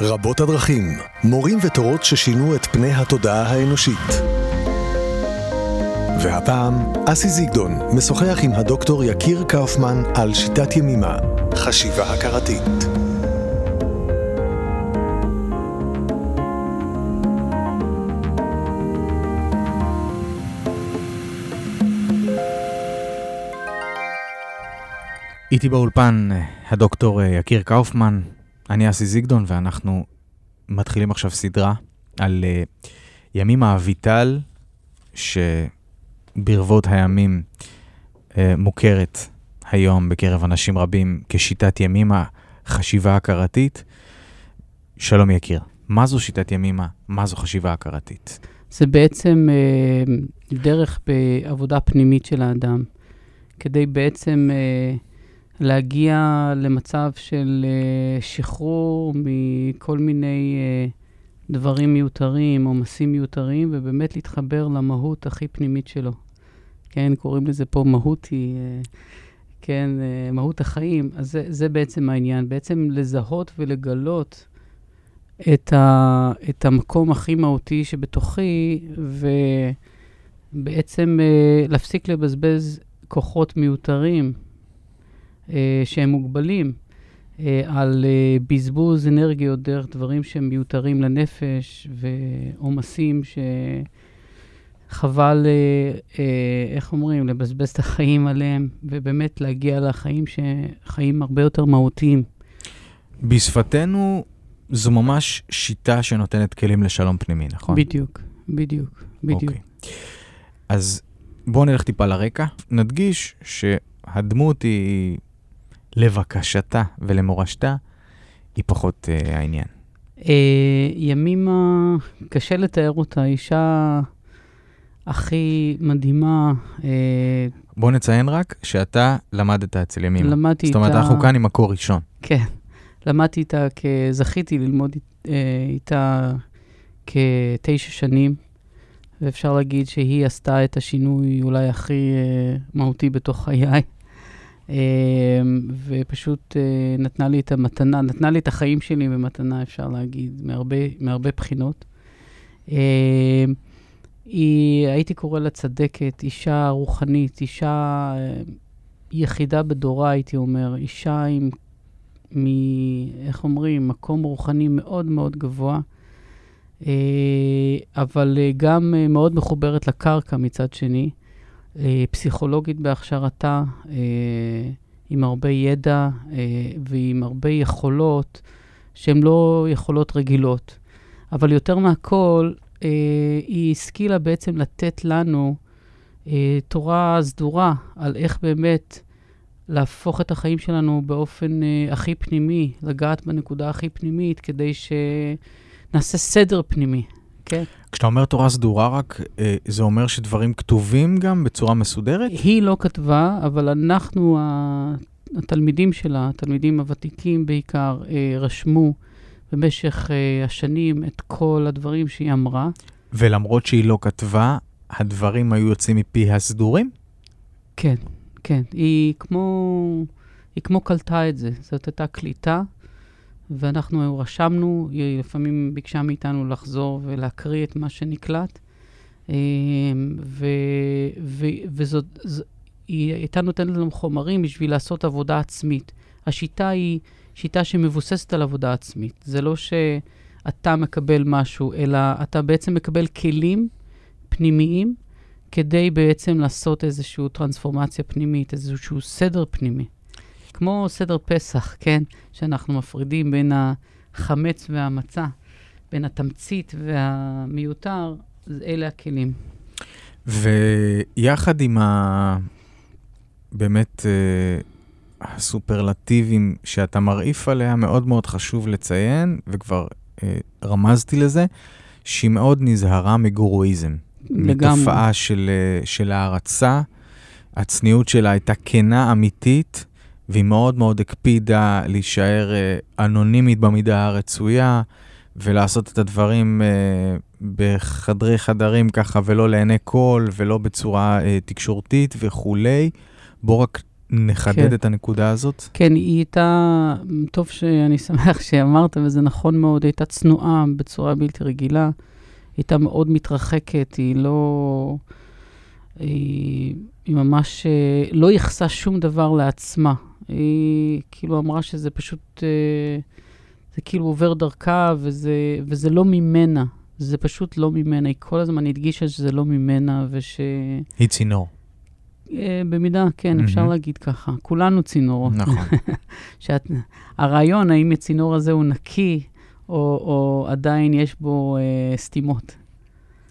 רבות הדרכים, מורים ותורות ששינו את פני התודעה האנושית. והפעם, אסי זיגדון משוחח עם הדוקטור יקיר קאופמן על שיטת ימימה, חשיבה הכרתית. איתי באולפן הדוקטור יקיר קאופמן, אני אסי זיגדון, ואנחנו מתחילים עכשיו סדרה על uh, ימים האביטל, שברבות הימים uh, מוכרת היום בקרב אנשים רבים כשיטת ימימה, חשיבה הכרתית. שלום יקיר, מה זו שיטת ימימה? מה זו חשיבה הכרתית? זה בעצם uh, דרך בעבודה פנימית של האדם, כדי בעצם... Uh, להגיע למצב של uh, שחרור מכל מיני uh, דברים מיותרים, עומסים מיותרים, ובאמת להתחבר למהות הכי פנימית שלו. כן, קוראים לזה פה מהות היא, uh, כן, מהות החיים. אז זה, זה בעצם העניין, בעצם לזהות ולגלות את, ה, את המקום הכי מהותי שבתוכי, ובעצם להפסיק לבזבז כוחות מיותרים. אה, שהם מוגבלים, אה, על אה, בזבוז אנרגיות דרך דברים שהם מיותרים לנפש ועומסים שחבל, איך אומרים, לבזבז את החיים עליהם, ובאמת להגיע לחיים שחיים הרבה יותר מהותיים. בשפתנו זו ממש שיטה שנותנת כלים לשלום פנימי, נכון? בדיוק, בדיוק, בדיוק. Okay. אוקיי. אז בואו נלך טיפה לרקע. נדגיש שהדמות היא לבקשתה ולמורשתה, היא פחות uh, העניין. Uh, ימימה, קשה לתאר אותה, אישה הכי מדהימה. Uh, בוא נציין רק שאתה למדת אצל ימימה. למדתי איתה... זאת אומרת, אנחנו כאן עם מקור ראשון. כן, למדתי איתה, זכיתי ללמוד איתה כתשע שנים, ואפשר להגיד שהיא עשתה את השינוי אולי הכי מהותי בתוך חיי. אמ, ופשוט אה, נתנה לי את המתנה, נתנה לי את החיים שלי במתנה, אפשר להגיד, מהרבה, מהרבה בחינות. אמ, היא, הייתי קורא לה צדקת, אישה רוחנית, אישה אה, יחידה בדורה, הייתי אומר, אישה עם, מ, איך אומרים, מקום רוחני מאוד מאוד גבוה, אה, אבל גם מאוד מחוברת לקרקע מצד שני. אה, פסיכולוגית בהכשרתה, אה, עם הרבה ידע אה, ועם הרבה יכולות שהן לא יכולות רגילות. אבל יותר מהכל, היא השכילה בעצם לתת לנו תורה סדורה על איך באמת להפוך את החיים שלנו באופן הכי פנימי, לגעת בנקודה הכי פנימית, כדי שנעשה סדר פנימי. כן. כשאתה אומר תורה סדורה רק, אה, זה אומר שדברים כתובים גם בצורה מסודרת? היא לא כתבה, אבל אנחנו, התלמידים שלה, התלמידים הוותיקים בעיקר, אה, רשמו במשך אה, השנים את כל הדברים שהיא אמרה. ולמרות שהיא לא כתבה, הדברים היו יוצאים מפי הסדורים? כן, כן. היא כמו, היא כמו קלטה את זה. זאת הייתה קליטה. ואנחנו רשמנו, היא לפעמים ביקשה מאיתנו לחזור ולהקריא את מה שנקלט. אמ, ו, ו, וזאת, ז, היא הייתה נותנת לנו חומרים בשביל לעשות עבודה עצמית. השיטה היא שיטה שמבוססת על עבודה עצמית. זה לא שאתה מקבל משהו, אלא אתה בעצם מקבל כלים פנימיים כדי בעצם לעשות איזושהי טרנספורמציה פנימית, איזשהו סדר פנימי. כמו סדר פסח, כן? שאנחנו מפרידים בין החמץ והמצה, בין התמצית והמיותר, אלה הכלים. ויחד עם ה... באמת אה, הסופרלטיבים שאתה מרעיף עליה, מאוד מאוד חשוב לציין, וכבר אה, רמזתי לזה, שהיא מאוד נזהרה מגורואיזם. לגמרי. מתופעה של, אה, של הערצה. הצניעות שלה הייתה כנה, אמיתית, והיא מאוד מאוד הקפידה להישאר אה, אנונימית במידה הרצויה, ולעשות את הדברים אה, בחדרי חדרים ככה, ולא לעיני כל, ולא בצורה אה, תקשורתית וכולי. בוא רק נחדד כן. את הנקודה הזאת? כן, היא הייתה, טוב שאני שמח שאמרת, וזה נכון מאוד, היא הייתה צנועה בצורה בלתי רגילה. היא הייתה מאוד מתרחקת, היא לא... היא, היא ממש לא ייחסה שום דבר לעצמה. היא כאילו אמרה שזה פשוט, אה, זה כאילו עובר דרכה, וזה, וזה לא ממנה. זה פשוט לא ממנה. היא כל הזמן הדגישה שזה לא ממנה, וש... היא צינור. אה, במידה, כן, אפשר מהמם. להגיד ככה. כולנו צינורות. נכון. שאת, הרעיון, האם הצינור הזה הוא נקי, או, או עדיין יש בו אה, סתימות.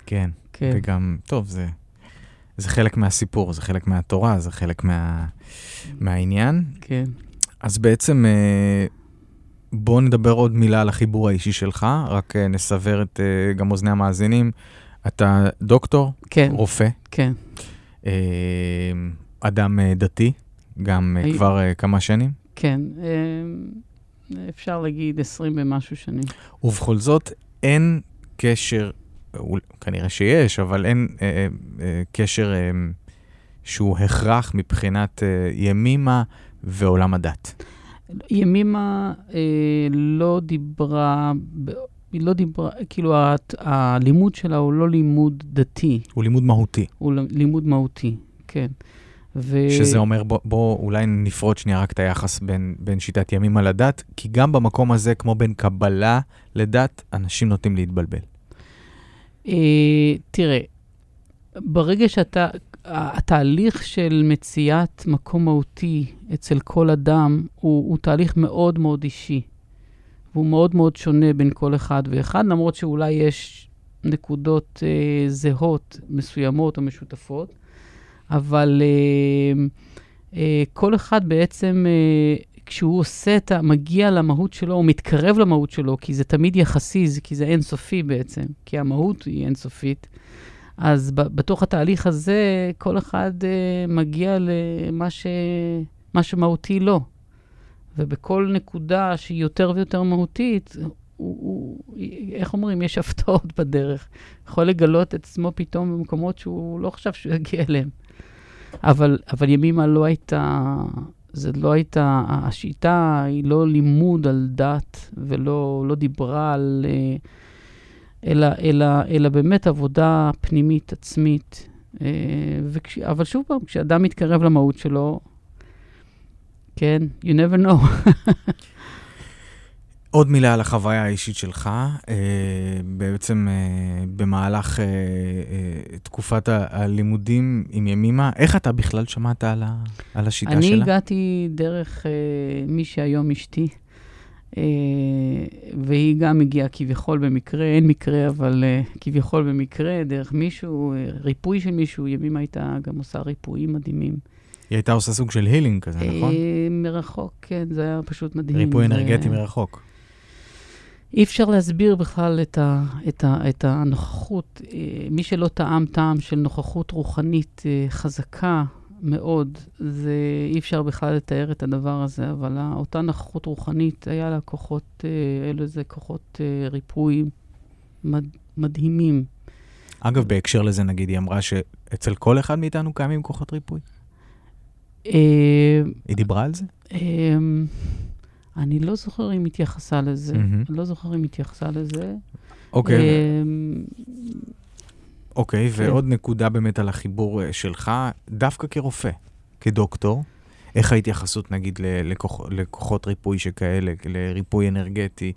כן. כן, וגם, טוב, זה, זה חלק מהסיפור, זה חלק מהתורה, זה חלק מה, מהעניין. כן. אז בעצם, אה, בואו נדבר עוד מילה על החיבור האישי שלך, רק אה, נסבר את אה, גם אוזני המאזינים. אתה דוקטור, כן, רופא, כן. אדם דתי, גם הי- כבר כמה שנים, כן. אפשר להגיד 20 ומשהו שנים. ובכל זאת אין קשר, כנראה שיש, אבל אין אה, אה, אה, קשר אה, שהוא הכרח מבחינת אה, ימימה ועולם הדת. ימימה אה, לא דיברה, היא לא דיברה, כאילו הת- הלימוד שלה הוא לא לימוד דתי, הוא לימוד מהותי, הוא לימוד מהותי, כן. ו... שזה אומר, בוא, בוא אולי נפרוט שנייה רק את היחס בין, בין שיטת ימימה לדת, כי גם במקום הזה, כמו בין קבלה לדת, אנשים נוטים להתבלבל. אה, תראה, ברגע שאתה, התהליך של מציאת מקום מהותי אצל כל אדם הוא, הוא תהליך מאוד מאוד אישי. והוא מאוד מאוד שונה בין כל אחד ואחד, למרות שאולי יש נקודות אה, זהות מסוימות או משותפות, אבל אה, אה, כל אחד בעצם, אה, כשהוא עושה את ה... מגיע למהות שלו, הוא מתקרב למהות שלו, כי זה תמיד יחסי, זה, כי זה אינסופי בעצם, כי המהות היא אינסופית. אז ב, בתוך התהליך הזה, כל אחד אה, מגיע למה ש, מה שמהותי לו. ובכל נקודה שהיא יותר ויותר מהותית, הוא, הוא, איך אומרים, יש הפתעות בדרך. יכול לגלות את עצמו פתאום במקומות שהוא לא חשב שהוא יגיע אליהם. אבל, אבל ימימה לא הייתה, זה לא הייתה, השיטה היא לא לימוד על דת ולא לא דיברה על, אה, אלא, אלא, אלא באמת עבודה פנימית, עצמית. אה, וכש, אבל שוב פעם, כשאדם מתקרב למהות שלו, כן, you never know. עוד מילה על החוויה האישית שלך, אה, בעצם אה, במהלך אה, תקופת הלימודים עם ימימה, איך אתה בכלל שמעת על, ה, על השיטה אני שלה? הגעתי דרך מי שהיום אשתי, והיא גם הגיעה כביכול במקרה, אין מקרה, אבל כביכול במקרה, דרך מישהו, ריפוי של מישהו, ימימה הייתה גם עושה ריפויים מדהימים. היא הייתה עושה סוג של הילינג כזה, נכון? מרחוק, כן, זה היה פשוט מדהים. ריפוי אנרגטי מרחוק. אי אפשר להסביר בכלל את, ה, את, ה, את הנוכחות. אה, מי שלא טעם טעם של נוכחות רוחנית אה, חזקה מאוד, זה אי אפשר בכלל לתאר את הדבר הזה, אבל אותה נוכחות רוחנית, היה לה כוחות, אה, אלו איזה כוחות ריפוי מד, מדהימים. אגב, בהקשר לזה, נגיד, היא אמרה שאצל כל אחד מאיתנו קיימים כוחות ריפוי. היא דיברה על זה? אני לא זוכר אם התייחסה לזה. מהמם. אני לא זוכר אם התייחסה לזה. אוקיי, אה, אוקיי, כן. ועוד נקודה באמת על החיבור אה, שלך, דווקא כרופא, כדוקטור, איך ההתייחסות, נגיד, ל- לכוח, לכוחות ריפוי שכאלה, לריפוי אנרגטי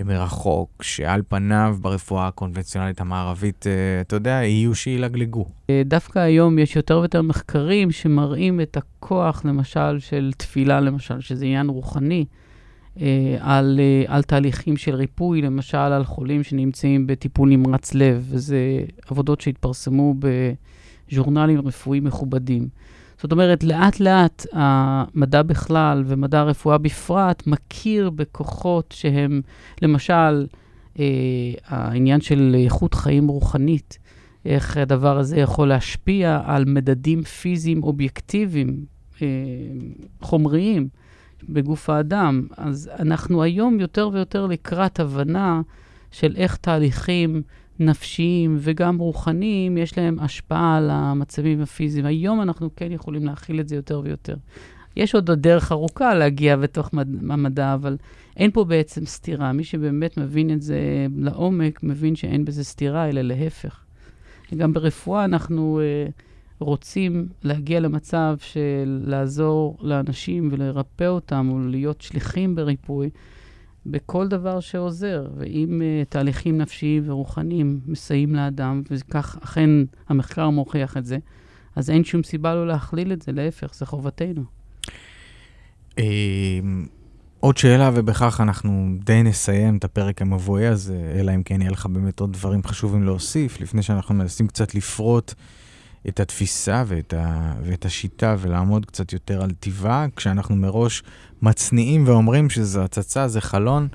אה, מרחוק, שעל פניו ברפואה הקונבנציונלית המערבית, אה, אתה יודע, יהיו שילגלגו. דווקא היום יש יותר ויותר מחקרים שמראים את הכוח, למשל, של תפילה, למשל, שזה עניין רוחני, על, אה, על תהליכים של ריפוי, למשל, על חולים שנמצאים בטיפול נמרץ לב, וזה עבודות שהתפרסמו בז'ורנלים רפואיים מכובדים. זאת אומרת, לאט-לאט המדע בכלל ומדע הרפואה בפרט מכיר בכוחות שהם, למשל, אה, העניין של איכות חיים רוחנית. איך הדבר הזה יכול להשפיע על מדדים פיזיים אובייקטיביים, אה, חומריים, בגוף האדם. אז אנחנו היום יותר ויותר לקראת הבנה של איך תהליכים נפשיים וגם רוחניים, יש להם השפעה על המצבים הפיזיים. היום אנחנו כן יכולים להכיל את זה יותר ויותר. יש עוד דרך ארוכה להגיע בתוך המדע, אבל אין פה בעצם סתירה. מי שבאמת מבין את זה לעומק, מבין שאין בזה סתירה, אלא להפך. גם ברפואה אנחנו uh, רוצים להגיע למצב של לעזור לאנשים ולרפא אותם, או להיות שליחים בריפוי, בכל דבר שעוזר. ואם uh, תהליכים נפשיים ורוחניים מסייעים לאדם, וכך אכן המחקר מוכיח את זה, אז אין שום סיבה לא להכליל את זה, להפך, זה חובתנו. אמ, עוד שאלה, ובכך אנחנו די נסיים את הפרק המבואי הזה, אלא אם כן יהיה לך באמת עוד דברים חשובים להוסיף, לפני שאנחנו מנסים קצת לפרוט את התפיסה ואת, ה, ואת השיטה ולעמוד קצת יותר על טיבה, כשאנחנו מראש מצניעים ואומרים שזו הצצה, זה חלון.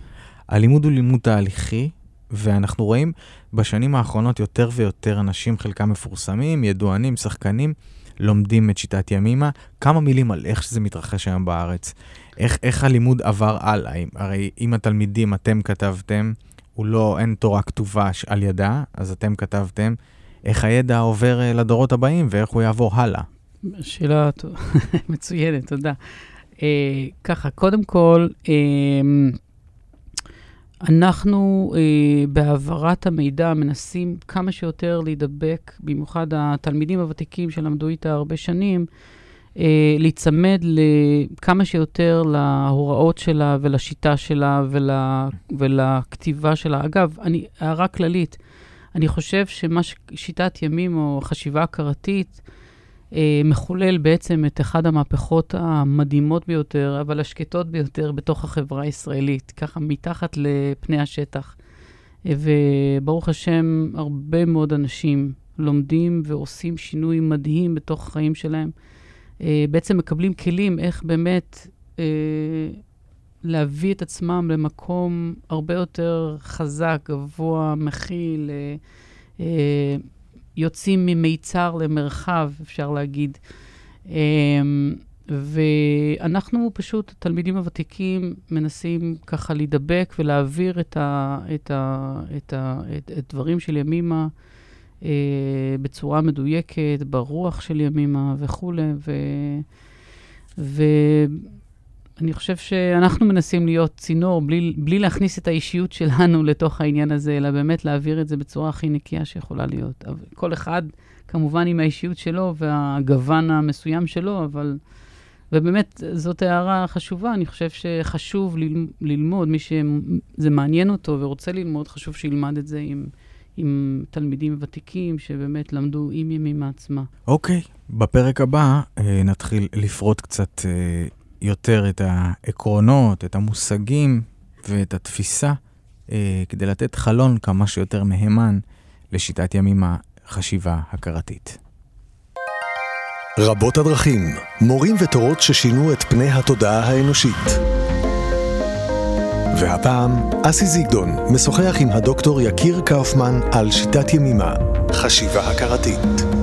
הלימוד הוא לימוד תהליכי, ואנחנו רואים בשנים האחרונות יותר ויותר אנשים, חלקם מפורסמים, ידוענים, שחקנים, לומדים את שיטת ימימה. כמה מילים על איך שזה מתרחש היום בארץ. איך, איך הלימוד עבר הלאה? הרי אם התלמידים, אתם כתבתם, הוא לא, אין תורה כתובה על ידה, אז אתם כתבתם. איך הידע עובר אה, לדורות הבאים ואיך הוא יעבור הלאה? שאלה מצוינת, תודה. Uh, ככה, קודם כל, uh, אנחנו uh, בהעברת המידע מנסים כמה שיותר להידבק, במיוחד התלמידים הוותיקים שלמדו איתה הרבה שנים, uh, להיצמד כמה שיותר להוראות שלה ולשיטה שלה ול, ולכתיבה שלה. אגב, אני, הערה כללית, אני חושב שמה ששיטת ימים או חשיבה הכרתית, אה, מחולל בעצם את אחת המהפכות המדהימות ביותר, אבל השקטות ביותר בתוך החברה הישראלית, ככה מתחת לפני השטח. אה, וברוך השם, הרבה מאוד אנשים לומדים ועושים שינוי מדהים בתוך החיים שלהם. אה, בעצם מקבלים כלים איך באמת אה, להביא את עצמם למקום הרבה יותר חזק, גבוה, מכיל. אה, אה, יוצאים ממיצר למרחב, אפשר להגיד. אמ, ואנחנו פשוט, התלמידים הוותיקים, מנסים ככה להידבק ולהעביר את, ה, את, ה, את, ה, את, את דברים של ימימה אה, בצורה מדויקת, ברוח של ימימה וכולי. ו, ו, אני חושב שאנחנו מנסים להיות צינור, בלי, בלי להכניס את האישיות שלנו לתוך העניין הזה, אלא באמת להעביר את זה בצורה הכי נקייה שיכולה להיות. כל אחד, כמובן, עם האישיות שלו והגוון המסוים שלו, אבל... ובאמת, זאת הערה חשובה. אני חושב שחשוב ל, ללמוד, מי שזה מעניין אותו ורוצה ללמוד, חשוב שילמד את זה עם, עם תלמידים ותיקים שבאמת למדו עם ימים מעצמה. אוקיי, okay. בפרק הבא אה, נתחיל לפרוט קצת אה, יותר את העקרונות, את המושגים ואת התפיסה, אה, כדי לתת חלון כמה שיותר מהימן לשיטת ימים החשיבה הכרתית. רבות הדרכים, מורים ותורות ששינו את פני התודעה האנושית. והפעם, אסי זיגדון משוחח עם הדוקטור יקיר קאופמן על שיטת ימימה, חשיבה הכרתית.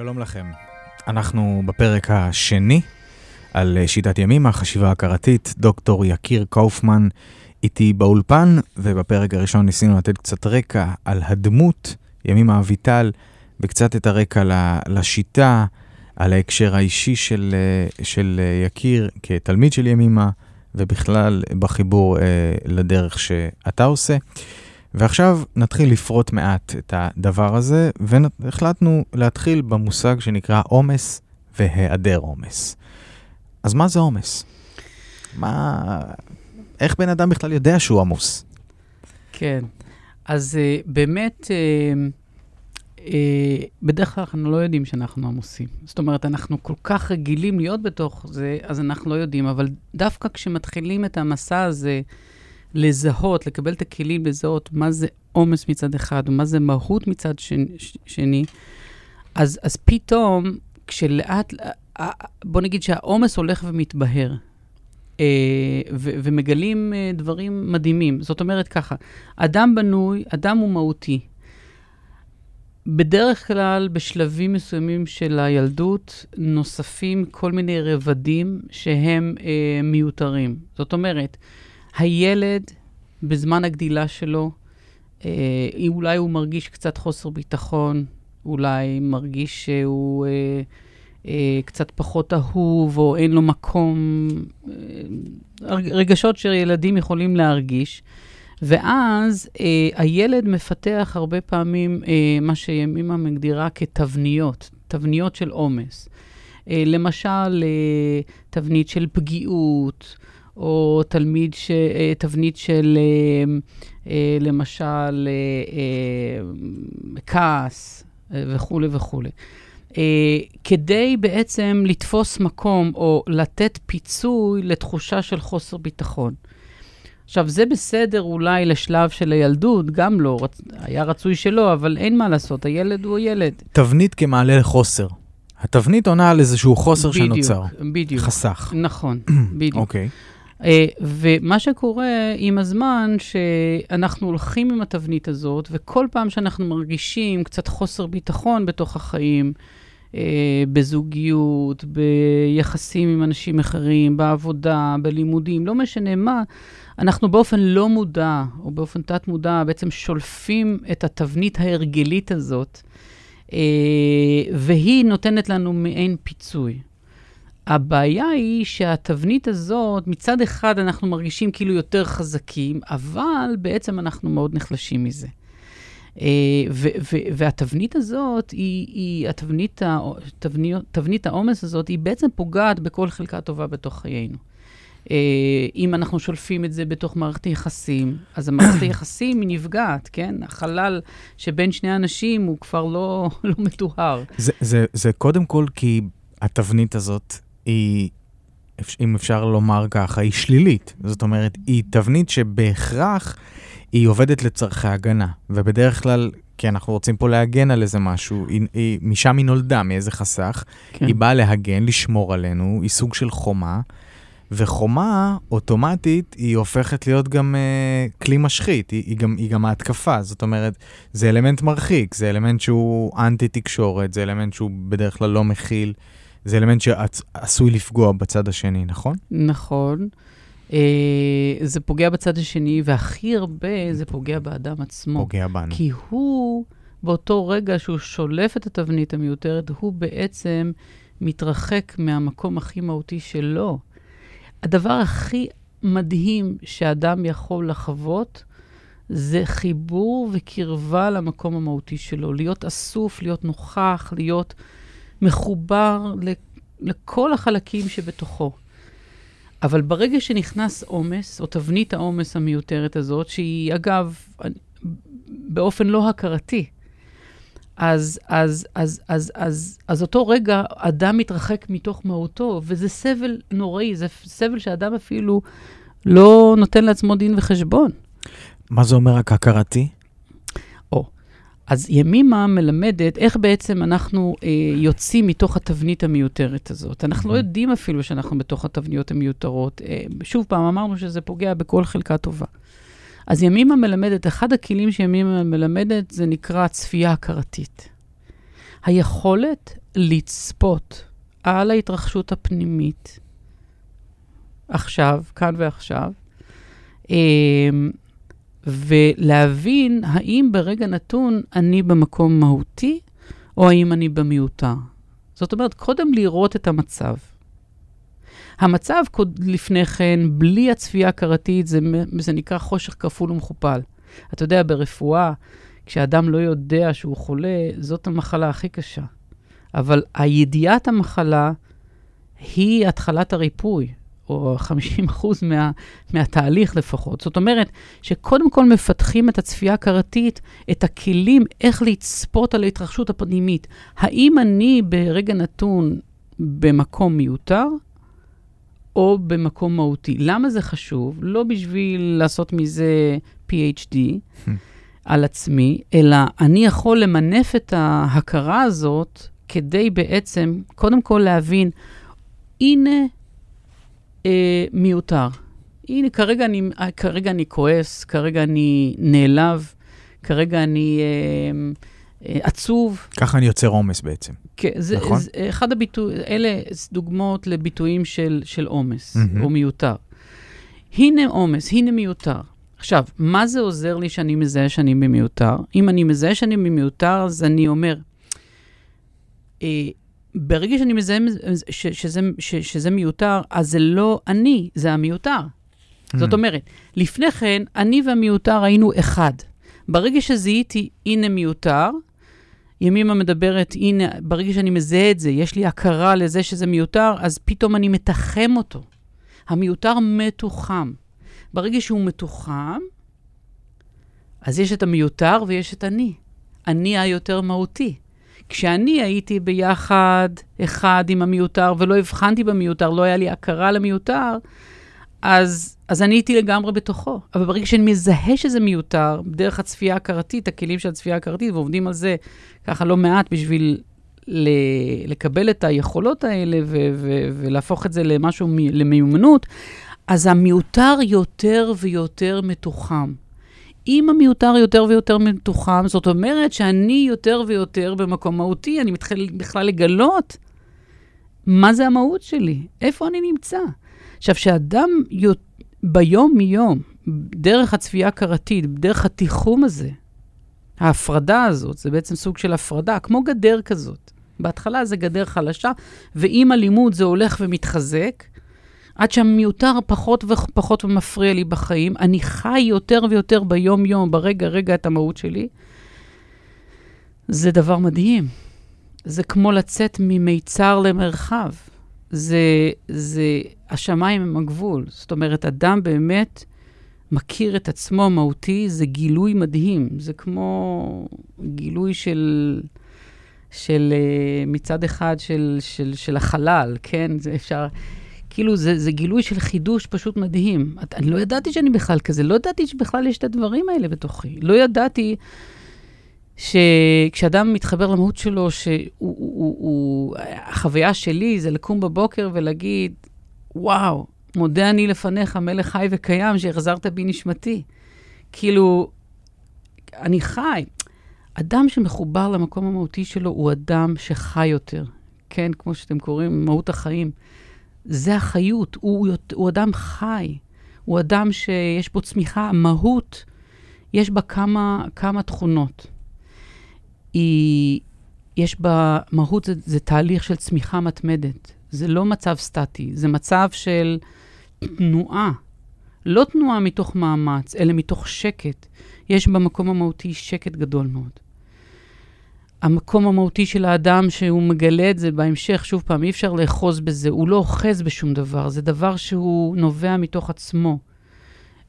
שלום לכם. אנחנו בפרק השני על שיטת ימים, החשיבה הכרתית, דוקטור יקיר קאופמן איתי באולפן, ובפרק הראשון ניסינו לתת קצת רקע על הדמות, ימימה אביטל, וקצת את הרקע לשיטה, על ההקשר האישי של, של יקיר כתלמיד של ימימה, ובכלל בחיבור אה, לדרך שאתה עושה. ועכשיו נתחיל לפרוט מעט את הדבר הזה, והחלטנו להתחיל במושג שנקרא עומס והיעדר עומס. אז מה זה עומס? מה... איך בן אדם בכלל יודע שהוא עמוס? כן, אז uh, באמת, uh, uh, בדרך כלל אנחנו לא יודעים שאנחנו עמוסים. זאת אומרת, אנחנו כל כך רגילים להיות בתוך זה, אז אנחנו לא יודעים, אבל דווקא כשמתחילים את המסע הזה, לזהות, לקבל את הכלים לזהות מה זה עומס מצד אחד ומה זה מהות מצד שני, שני אז, אז פתאום, כשלאט, בוא נגיד שהעומס הולך ומתבהר. ו- ומגלים אה, דברים מדהימים. זאת אומרת ככה, אדם בנוי, אדם הוא מהותי. בדרך כלל, בשלבים מסוימים של הילדות, נוספים כל מיני רבדים שהם אה, מיותרים. זאת אומרת, הילד, בזמן הגדילה שלו, אה, אולי הוא מרגיש קצת חוסר ביטחון, אולי מרגיש שהוא אה, אה, קצת פחות אהוב, או אין לו מקום, אה, רגשות שילדים יכולים להרגיש. ואז אה, הילד מפתח הרבה פעמים אה, מה שימימה מגדירה כתבניות, תבניות של עומס. אה, למשל, אה, תבנית של פגיעות, או תלמיד ש, אה, תבנית של, אה, אה, למשל, כעס וכולי וכולי. כדי בעצם לתפוס מקום או לתת פיצוי לתחושה של חוסר ביטחון. עכשיו, זה בסדר אולי לשלב של הילדות, גם לא, רצ... היה רצוי שלא, אבל אין מה לעשות, הילד הוא ילד. תבנית כמעלה לחוסר. התבנית עונה על איזשהו חוסר בדיוק, שנוצר. בדיוק. חסך. נכון, בדיוק. אוקיי. Uh, ומה שקורה עם הזמן, שאנחנו הולכים עם התבנית הזאת, וכל פעם שאנחנו מרגישים קצת חוסר ביטחון בתוך החיים, uh, בזוגיות, ביחסים עם אנשים אחרים, בעבודה, בלימודים, לא משנה מה, אנחנו באופן לא מודע, או באופן תת-מודע, בעצם שולפים את התבנית ההרגלית הזאת, uh, והיא נותנת לנו מעין פיצוי. הבעיה היא שהתבנית הזאת, מצד אחד אנחנו מרגישים כאילו יותר חזקים, אבל בעצם אנחנו מאוד נחלשים מזה. Uh, והתבנית הזאת, היא, היא התבנית, התבנית, תבנית העומס הזאת, היא בעצם פוגעת בכל חלקה טובה בתוך חיינו. Uh, אם אנחנו שולפים את זה בתוך מערכת היחסים, אז המערכת היחסים היא נפגעת, כן? החלל שבין שני אנשים הוא כבר לא, לא מטוהר. זה, זה, זה קודם כל כי התבנית הזאת היא, אם אפשר לומר ככה, היא שלילית. זאת אומרת, היא תבנית שבהכרח היא עובדת לצורכי הגנה. ובדרך כלל, כי אנחנו רוצים פה להגן על איזה משהו, היא, היא, משם היא נולדה, מאיזה חסך. כן. היא באה להגן, לשמור עלינו, היא סוג של חומה. וחומה, אוטומטית, היא הופכת להיות גם uh, כלי משחית, היא, היא, גם, היא גם ההתקפה. זאת אומרת, זה אלמנט מרחיק, זה אלמנט שהוא אנטי-תקשורת, זה אלמנט שהוא בדרך כלל לא מכיל. זה אלמנט שעשוי לפגוע בצד השני, נכון? נכון. אה, זה פוגע בצד השני, והכי הרבה זה פוגע באדם עצמו. פוגע בנו. כי הוא, באותו רגע שהוא שולף את התבנית המיותרת, הוא בעצם מתרחק מהמקום הכי מהותי שלו. הדבר הכי מדהים שאדם יכול לחוות, זה חיבור וקרבה למקום המהותי שלו. להיות אסוף, להיות נוכח, להיות מחובר לכל החלקים שבתוכו. אבל ברגע שנכנס עומס, או תבנית העומס המיותרת הזאת, שהיא אגב, באופן לא הכרתי, אז, אז, אז, אז, אז, אז אותו רגע אדם מתרחק מתוך מהותו, וזה סבל נוראי, זה סבל שאדם אפילו לא נותן לעצמו דין וחשבון. מה זה אומר רק הכרתי? אז ימימה מלמדת איך בעצם אנחנו אה, יוצאים מתוך התבנית המיותרת הזאת. אנחנו לא יודעים אפילו שאנחנו בתוך התבניות המיותרות. אה, שוב פעם, אמרנו שזה פוגע בכל חלקה טובה. אז ימימה מלמדת, אחד הכלים שימימה מלמדת זה נקרא צפייה הכרתית. היכולת לצפות על ההתרחשות הפנימית, עכשיו, כאן ועכשיו, אה, ולהבין האם ברגע נתון אני במקום מהותי, או האם אני במיותר. זאת אומרת, קודם לראות את המצב. המצב לפני כן, בלי הצפייה הכרתית, זה, זה נקרא חושך כפול ומכופל. אתה יודע, ברפואה, כשאדם לא יודע שהוא חולה, זאת המחלה הכי קשה. אבל הידיעת המחלה היא התחלת הריפוי. או 50 אחוז מה, מהתהליך לפחות. זאת אומרת, שקודם כל מפתחים את הצפייה הכרתית, את הכלים איך לצפות על ההתרחשות הפנימית. האם אני ברגע נתון במקום מיותר, או במקום מהותי. למה זה חשוב? לא בשביל לעשות מזה PhD על עצמי, אלא אני יכול למנף את ההכרה הזאת כדי בעצם, קודם כל להבין, הנה אה, מיותר. הנה, כרגע אני, כרגע אני כועס, כרגע אני נעלב, כרגע אני אה, אה, עצוב. ככה אני יוצר עומס בעצם. כן, זה, נכון? זה, אחד הביטויים, אלה דוגמאות לביטויים של, של עומס, מהמם. או מיותר. הנה עומס, הנה מיותר. עכשיו, מה זה עוזר לי שאני מזהה שאני במיותר? אם אני מזהה שאני במיותר, אז אני אומר, אה, ברגע שאני מזהה שזה, שזה מיותר, אז זה לא אני, זה המיותר. זאת Mm. אומרת, לפני כן, אני והמיותר היינו אחד. ברגע שזיהיתי, הנה מיותר, ימימה מדברת, הנה, ברגע שאני מזהה את זה, יש לי הכרה לזה שזה מיותר, אז פתאום אני מתחם אותו. המיותר מתוחם. ברגע שהוא מתוחם, אז יש את המיותר ויש את אני. אני היותר מהותי. כשאני הייתי ביחד, אחד עם המיותר, ולא הבחנתי במיותר, לא היה לי הכרה למיותר, אז, אז אני הייתי לגמרי בתוכו. אבל ברגע שאני מזהה שזה מיותר, דרך הצפייה ההכרתית, הכלים של הצפייה ההכרתית, ועובדים על זה ככה לא מעט בשביל ל- לקבל את היכולות האלה ו- ו- ולהפוך את זה למשהו, מ- למיומנות, אז המיותר יותר ויותר מתוחם. אם המיותר יותר ויותר מתוחם, זאת אומרת שאני יותר ויותר במקום מהותי, אני מתחיל בכלל לגלות מה זה המהות שלי, איפה אני נמצא. עכשיו, כשאדם ביום-יום, דרך הצפייה ההכרתית, דרך התיחום הזה, ההפרדה הזאת, זה בעצם סוג של הפרדה, כמו גדר כזאת. בהתחלה זה גדר חלשה, ועם הלימוד זה הולך ומתחזק, עד שהמיותר פחות ופחות מפריע לי בחיים. אני חי יותר ויותר ביום-יום, ברגע-רגע את המהות שלי. זה דבר מדהים. זה כמו לצאת ממיצר למרחב. זה, זה, השמיים הם הגבול. זאת אומרת, אדם באמת מכיר את עצמו מהותי, זה גילוי מדהים. זה כמו גילוי של, של אה, מצד אחד של, של, של החלל, כן? זה אפשר... כאילו, זה, זה גילוי של חידוש פשוט מדהים. את- אני לא ידעתי שאני בכלל כזה, לא ידעתי שבכלל יש את הדברים האלה בתוכי. לא ידעתי שכשאדם מתחבר למהות שלו, שהוא, הוא, הוא, הוא, החוויה שלי זה לקום בבוקר ולהגיד, וואו, מודה אני לפניך, מלך חי וקיים, שהחזרת בי נשמתי. כאילו, אני חי. אדם שמחובר למקום המהותי שלו הוא אדם שחי יותר. כן, כמו שאתם קוראים, מהות החיים. זה החיות, הוא, הוא אדם חי, הוא אדם שיש בו צמיחה, המהות, יש בה כמה, כמה תכונות. היא, יש בה, מהות זה, זה תהליך של צמיחה מתמדת. זה לא מצב סטטי, זה מצב של תנועה. לא תנועה מתוך מאמץ, אלא מתוך שקט. יש במקום המהותי שקט גדול מאוד. המקום המהותי של האדם שהוא מגלה את זה בהמשך, שוב פעם, אי אפשר לאחוז בזה, הוא לא אוחז בשום דבר, זה דבר שהוא נובע מתוך עצמו.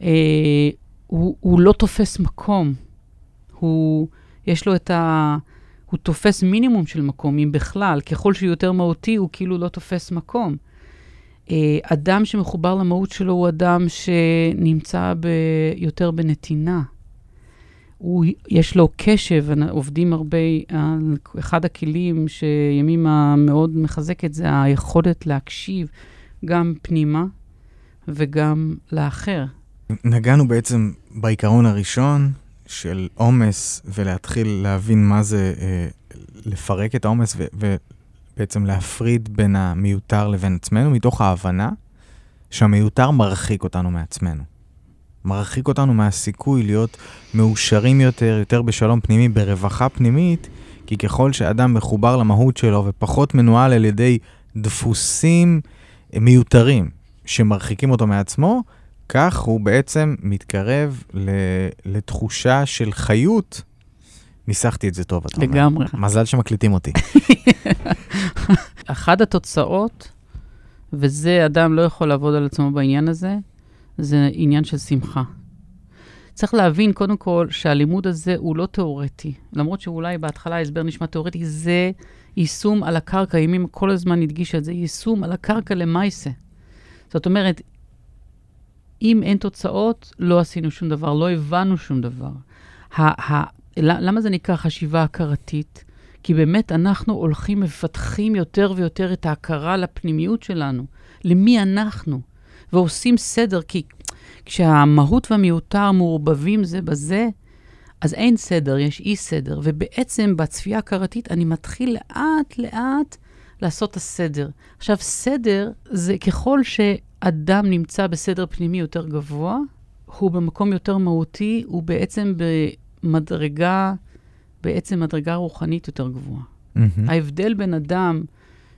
אה, הוא, הוא לא תופס מקום, הוא, יש לו את ה... הוא תופס מינימום של מקום, אם בכלל. ככל שהוא יותר מהותי, הוא כאילו לא תופס מקום. אה, אדם שמחובר למהות שלו הוא אדם שנמצא ב, יותר בנתינה. הוא, יש לו קשב, עובדים הרבה, אחד הכלים שימימה מאוד מחזקת זה היכולת להקשיב גם פנימה וגם לאחר. נגענו בעצם בעיקרון הראשון של עומס, ולהתחיל להבין מה זה אה, לפרק את העומס ובעצם להפריד בין המיותר לבין עצמנו, מתוך ההבנה שהמיותר מרחיק אותנו מעצמנו. מרחיק אותנו מהסיכוי להיות מאושרים יותר, יותר בשלום פנימי, ברווחה פנימית, כי ככל שאדם מחובר למהות שלו ופחות מנוהל על ידי דפוסים מיותרים שמרחיקים אותו מעצמו, כך הוא בעצם מתקרב לתחושה של חיות. ניסחתי את זה טוב, אתה אומר. לגמרי. מזל שמקליטים אותי. אחת התוצאות, וזה אדם לא יכול לעבוד על עצמו בעניין הזה, זה עניין של שמחה. צריך להבין, קודם כל, שהלימוד הזה הוא לא תיאורטי. למרות שאולי בהתחלה ההסבר נשמע תיאורטי, זה יישום על הקרקע, ימים כל הזמן הדגישה את זה, יישום על הקרקע למעשה. זאת אומרת, אם אין תוצאות, לא עשינו שום דבר, לא הבנו שום דבר. ה- ה- למה זה נקרא חשיבה הכרתית? כי באמת אנחנו הולכים, מפתחים יותר ויותר את ההכרה לפנימיות שלנו, למי אנחנו. ועושים סדר, כי כשהמהות והמיותר מעורבבים זה בזה, אז אין סדר, יש אי סדר. ובעצם בצפייה הכרתית אני מתחיל לאט-לאט לעשות את הסדר. עכשיו, סדר זה ככל שאדם נמצא בסדר פנימי יותר גבוה, הוא במקום יותר מהותי, הוא בעצם במדרגה, בעצם מדרגה רוחנית יותר גבוהה. Mm-hmm. ההבדל בין אדם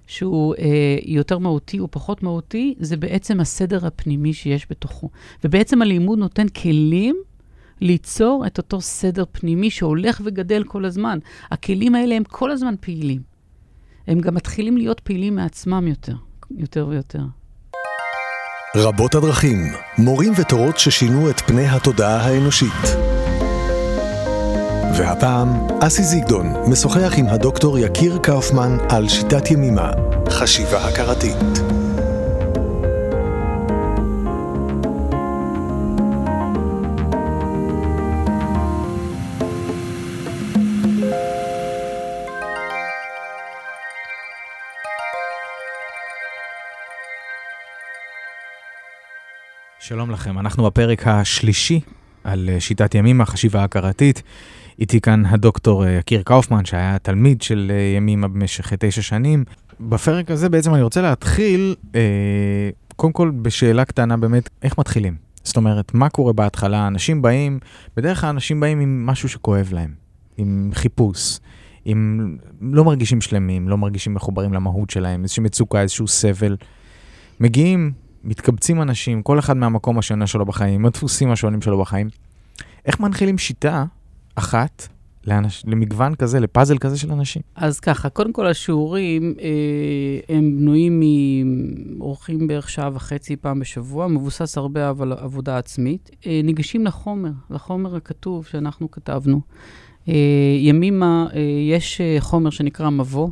שהוא אה, יותר מהותי או פחות מהותי, זה בעצם הסדר הפנימי שיש בתוכו. ובעצם הלימוד נותן כלים ליצור את אותו סדר פנימי שהולך וגדל כל הזמן. הכלים האלה הם כל הזמן פעילים. הם גם מתחילים להיות פעילים מעצמם יותר, יותר ויותר. רבות הדרכים, מורים ותורות ששינו את פני התודעה האנושית. והפעם, אסי זיגדון משוחח עם הדוקטור יקיר קאופמן על שיטת ימימה, חשיבה הכרתית. שלום לכם, אנחנו בפרק השלישי על אה, שיטת ימימה, חשיבה הכרתית. איתי כאן הדוקטור אה, יקיר קאופמן, שהיה תלמיד של אה, ימימה במשך תשע שנים. בפרק הזה בעצם אני רוצה להתחיל, אה, קודם כל בשאלה קטנה באמת, איך מתחילים? זאת אומרת, מה קורה בהתחלה? אנשים באים, בדרך כלל אנשים באים עם משהו שכואב להם, עם חיפוש, עם לא מרגישים שלמים, לא מרגישים מחוברים למהות שלהם, איזושהי מצוקה, איזשהו סבל. מגיעים, מתקבצים אנשים, כל אחד מהמקום השונה שלו בחיים, הדפוסים השונים שלו בחיים. איך מנחילים שיטה אחת לאנש... למגוון כזה, לפאזל כזה של אנשים? אז ככה, קודם כל השיעורים אה, הם בנויים מאורחים בערך שעה וחצי פעם בשבוע, מבוסס הרבה על עבודה עצמית. אה, ניגשים לחומר, לחומר הכתוב שאנחנו כתבנו. אה, ימימה, אה, יש אה, חומר שנקרא מבוא,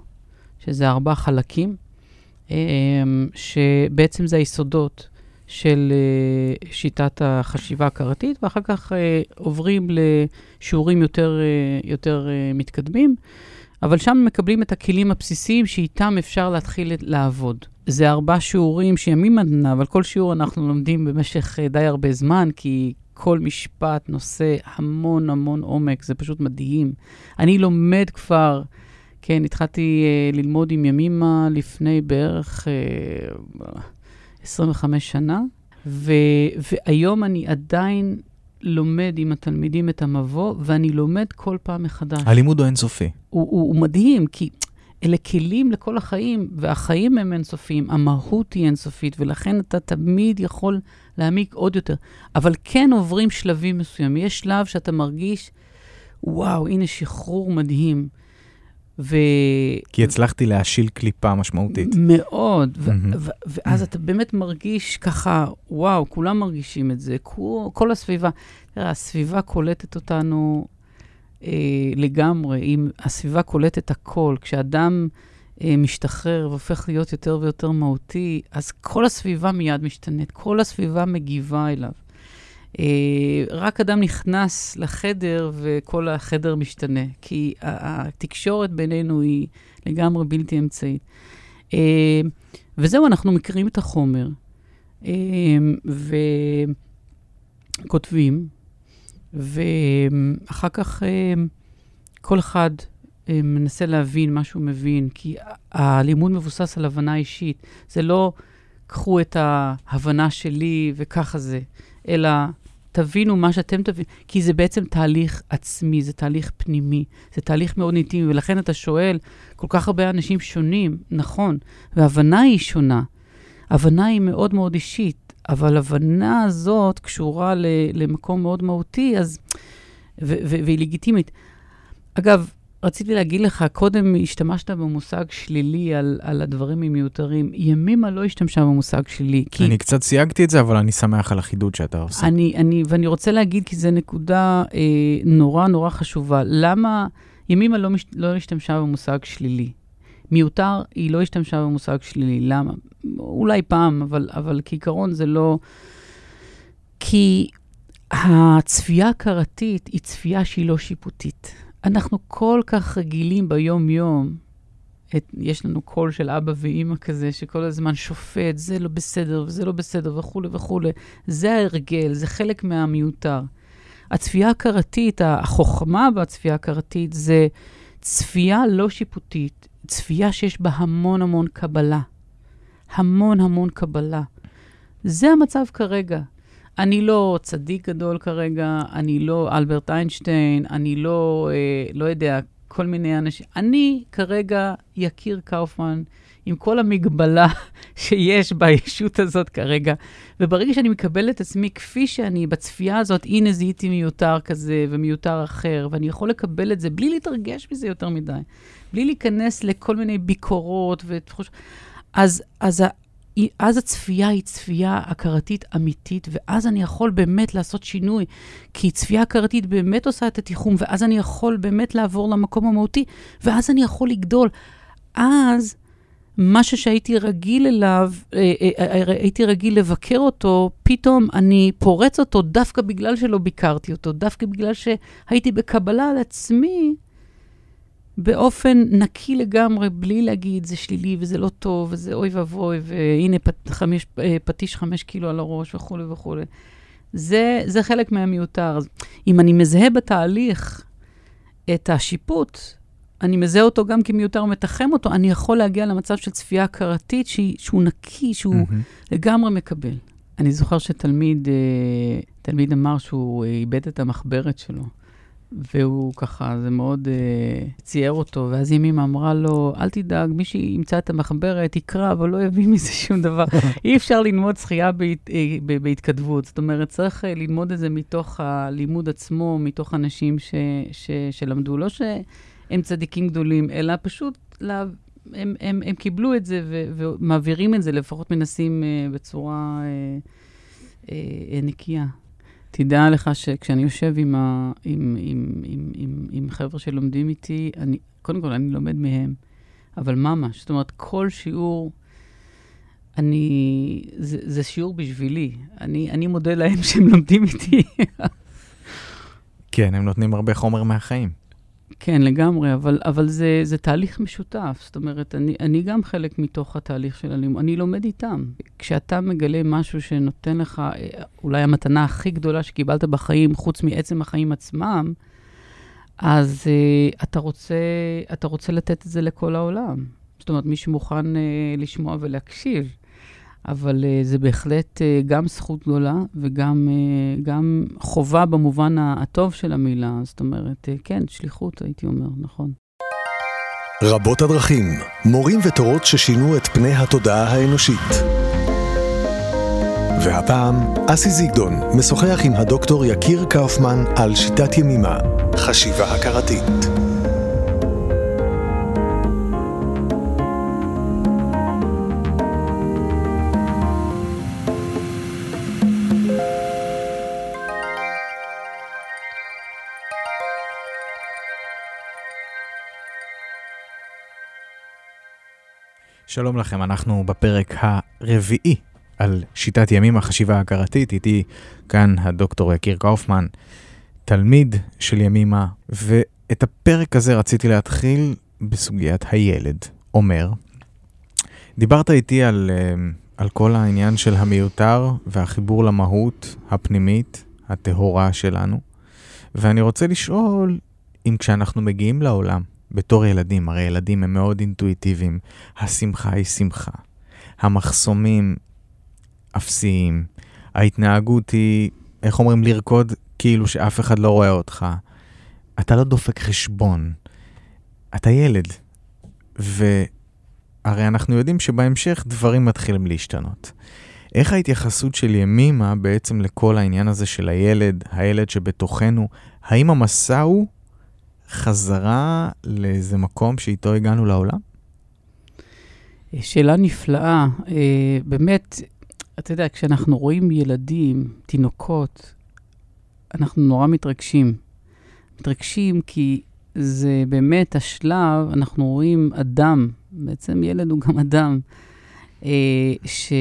שזה ארבעה חלקים. אמ, שבעצם זה היסודות של אה, שיטת החשיבה הכרתית, ואחר כך אה, עוברים לשיעורים יותר, אה, יותר מתקדמים, אבל שם מקבלים את הכלים הבסיסיים שאיתם אפשר להתחיל לעבוד. זה ארבעה שיעורים שימים עדנה, אבל כל שיעור אנחנו לומדים במשך די הרבה זמן, כי כל משפט נושא המון המון עומק, זה פשוט מדהים. אני לומד כבר... כן, התחלתי uh, ללמוד עם ימימה לפני בערך uh, 25 שנה, ו, והיום אני עדיין לומד עם התלמידים את המבוא, ואני לומד כל פעם מחדש. הלימוד הוא אינסופי. הוא, הוא, הוא מדהים, כי אלה כלים לכל החיים, והחיים הם אינסופיים, המהות היא אינסופית, ולכן אתה תמיד יכול להעמיק עוד יותר. אבל כן עוברים שלבים מסוימים. יש שלב שאתה מרגיש, וואו, הנה שחרור מדהים. ו... כי הצלחתי להשיל קליפה משמעותית. מאוד, ו- ו- ואז אתה באמת מרגיש ככה, וואו, כולם מרגישים את זה, כל הסביבה. תראה, הסביבה קולטת אותנו אה, לגמרי, אם הסביבה קולטת הכל, כשאדם אה, משתחרר והופך להיות יותר ויותר מהותי, אז כל הסביבה מיד משתנית, כל הסביבה מגיבה אליו. אה, רק אדם נכנס לחדר וכל החדר משתנה, כי התקשורת בינינו היא לגמרי בלתי אמצעית. אה, וזהו, אנחנו מכירים את החומר, אה, וכותבים, ואחר כך כל אחד מנסה להבין מה שהוא מבין, כי הלימוד מבוסס על הבנה אישית. זה לא, קחו את ההבנה שלי וככה זה, אלא תבינו מה שאתם תבינו, כי זה בעצם תהליך עצמי, זה תהליך פנימי, זה תהליך מאוד ניטי, ולכן אתה שואל, כל כך הרבה אנשים שונים, נכון, והבנה היא שונה. הבנה היא מאוד מאוד אישית, אבל הבנה הזאת קשורה למקום מאוד מהותי, אז, והיא לגיטימית. אגב, רציתי להגיד לך, קודם השתמשת במושג שלילי על, על הדברים המיותרים. ימימה לא השתמשה במושג שלילי. כי... אני קצת סייגתי את זה, אבל אני שמח על החידוד שאתה עושה. אני, אני, ואני רוצה להגיד, כי זו נקודה אה, נורא נורא חשובה. למה ימימה לא, מש, לא השתמשה במושג שלילי? מיותר, היא לא השתמשה במושג שלילי. למה? אולי פעם, אבל, אבל כעיקרון זה לא... כי הצפייה הכרתית היא צפייה שהיא לא שיפוטית. אנחנו כל כך רגילים ביום-יום את, יש לנו קול של אבא ואימא כזה, שכל הזמן שופט, זה לא בסדר וזה לא בסדר וכולי וכולי. זה ההרגל, זה חלק מהמיותר. הצפייה הכרתית, החוכמה בצפייה הכרתית זה צפייה לא שיפוטית, צפייה שיש בה המון המון קבלה. המון המון קבלה. זה המצב כרגע. אני לא צדיק גדול כרגע, אני לא אלברט איינשטיין, אני לא, אה, לא יודע, כל מיני אנשים. אני כרגע יקיר קאופמן, עם כל המגבלה שיש בישות הזאת כרגע. וברגע שאני מקבל את עצמי כפי שאני בצפייה הזאת, הנה זיהיתי מיותר כזה ומיותר אחר, ואני יכול לקבל את זה בלי להתרגש מזה יותר מדי, בלי להיכנס לכל מיני ביקורות ותחושות. אז, אז, אז הצפייה היא צפייה הכרתית אמיתית, ואז אני יכול באמת לעשות שינוי, כי צפייה הכרתית באמת עושה את התיחום, ואז אני יכול באמת לעבור למקום המהותי, ואז אני יכול לגדול. אז משהו שהייתי רגיל אליו, אה, אה, אה, הייתי רגיל לבקר אותו, פתאום אני פורץ אותו דווקא בגלל שלא ביקרתי אותו, דווקא בגלל שהייתי בקבלה על עצמי, באופן נקי לגמרי, בלי להגיד, זה שלילי וזה לא טוב, וזה אוי ואבוי, והנה פט, חמש, פטיש חמש קילו על הראש וכולי וכולי. זה, זה חלק מהמיותר. אם אני מזהה בתהליך את השיפוט, אני מזהה אותו גם כמיותר ומתחם אותו, אני יכול להגיע למצב של צפייה הכרתית שהוא נקי, שהוא mm-hmm. לגמרי מקבל. אני זוכר שתלמיד אה, תלמיד אמר שהוא אה, איבד את המחברת שלו, והוא ככה, זה מאוד uh, צייר אותו, ואז ימימה אמרה לו, אל תדאג, מי שימצא את המחברת יקרא, אבל לא יבין מזה שום דבר. אי אפשר ללמוד שחייה בהת, בהתכתבות, זאת אומרת, צריך ללמוד את זה מתוך הלימוד עצמו, מתוך אנשים ש, ש, שלמדו. לא ש... הם צדיקים גדולים, אלא פשוט לה, הם, הם, הם קיבלו את זה ו, ומעבירים את זה, לפחות מנסים uh, בצורה uh, uh, נקייה. תדע לך שכשאני יושב עם, ה, עם, עם, עם, עם, עם חבר'ה שלומדים איתי, אני, קודם כל, אני לומד מהם, אבל ממש, זאת אומרת, כל שיעור, אני, זה, זה שיעור בשבילי. אני, אני מודה להם שהם לומדים איתי. כן, הם נותנים הרבה חומר מהחיים. כן, לגמרי, אבל, אבל זה, זה תהליך משותף. זאת אומרת, אני, אני גם חלק מתוך התהליך של הלימוד. אני לומד איתם. כשאתה מגלה משהו שנותן לך, אה, אולי המתנה הכי גדולה שקיבלת בחיים, חוץ מעצם החיים עצמם, אז uh, אתה, רוצה, אתה רוצה לתת את זה לכל העולם. זאת אומרת, מי שמוכן uh, לשמוע ולהקשיב. אבל uh, זה בהחלט uh, גם זכות גדולה וגם uh, גם חובה במובן הטוב של המילה. זאת אומרת, uh, כן, שליחות, הייתי אומר, נכון. רבות הדרכים, מורים ותורות ששינו את פני התודעה האנושית. והפעם, אסי זיגדון משוחח עם הדוקטור יקיר קאופמן על שיטת ימימה, חשיבה הכרתית. שלום לכם, אנחנו בפרק הרביעי על שיטת ימים החשיבה ההכרתית. איתי כאן הדוקטור יקיר קאופמן, תלמיד של ימימה, ואת הפרק הזה רציתי להתחיל בסוגיית הילד. אומר, דיברת איתי על, אה, על כל העניין של המיותר והחיבור למהות הפנימית, הטהורה שלנו, ואני רוצה לשאול אם כשאנחנו מגיעים לעולם, בתור ילדים, הרי ילדים הם מאוד אינטואיטיביים, השמחה היא שמחה, המחסומים אפסיים, ההתנהגות היא, איך אומרים, לרקוד כאילו שאף אחד לא רואה אותך. אתה לא דופק חשבון, אתה ילד. והרי אנחנו יודעים שבהמשך דברים מתחילים להשתנות. איך ההתייחסות של ימימה בעצם לכל העניין הזה של הילד, הילד שבתוכנו, האם המסע הוא חזרה לאיזה מקום שאיתו הגענו לעולם? שאלה נפלאה. אה, באמת, אתה יודע, כשאנחנו רואים ילדים, תינוקות, אנחנו נורא מתרגשים. מתרגשים כי זה באמת השלב, אנחנו רואים אדם, בעצם ילד הוא גם אדם, אה, ש,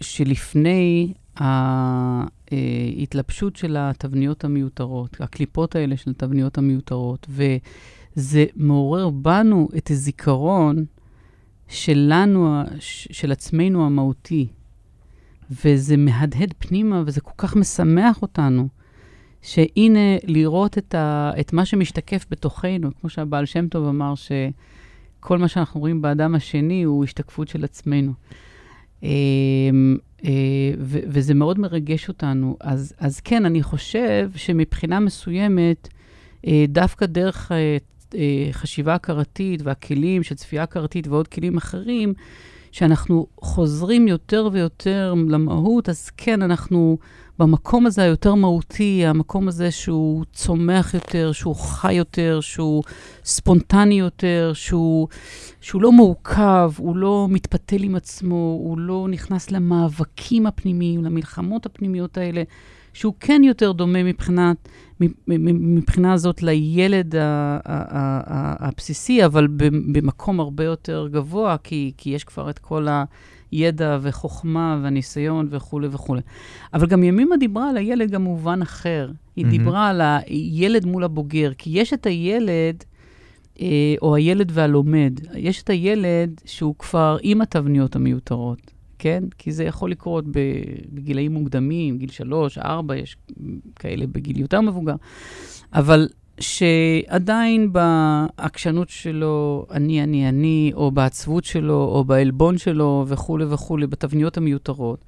שלפני ההתלבשות של התבניות המיותרות, הקליפות האלה של התבניות המיותרות, זה מעורר בנו את הזיכרון שלנו, של עצמנו המהותי. וזה מהדהד פנימה, וזה כל כך משמח אותנו, שהנה, לראות את, ה, את מה שמשתקף בתוכנו, כמו שהבעל שם טוב אמר, שכל מה שאנחנו רואים באדם השני הוא השתקפות של עצמנו. אה, ו- וזה מאוד מרגש אותנו. אז, אז כן, אני חושב שמבחינה מסוימת, אה, דווקא דרך אה, חשיבה הכרתית והכלים של צפייה הכרתית ועוד כלים אחרים, שאנחנו חוזרים יותר ויותר למהות, אז כן, אנחנו במקום הזה היותר מהותי, המקום הזה שהוא צומח יותר, שהוא חי יותר, שהוא ספונטני יותר, שהוא, שהוא לא מעוכב, הוא לא מתפתל עם עצמו, הוא לא נכנס למאבקים הפנימיים, למלחמות הפנימיות האלה, שהוא כן יותר דומה מבחינת, מבחינה הזאת לילד הבסיסי, אבל במקום הרבה יותר גבוה, כי, כי יש כבר את כל הידע וחוכמה והניסיון וכולי וכולי. אבל גם ימימה דיברה על הילד גם במובן אחר. היא mm-hmm. דיברה על הילד מול הבוגר, כי יש את הילד... אה, או הילד והלומד. יש את הילד שהוא כבר עם התבניות המיותרות. כן? כי זה יכול לקרות בגילאים מוקדמים, גיל שלוש, ארבע, יש כאלה בגיל יותר מבוגר. אבל שעדיין בעקשנות שלו, אני, אני, אני, או בעצבות שלו, או בעלבון שלו, וכולי וכולי, בתבניות המיותרות.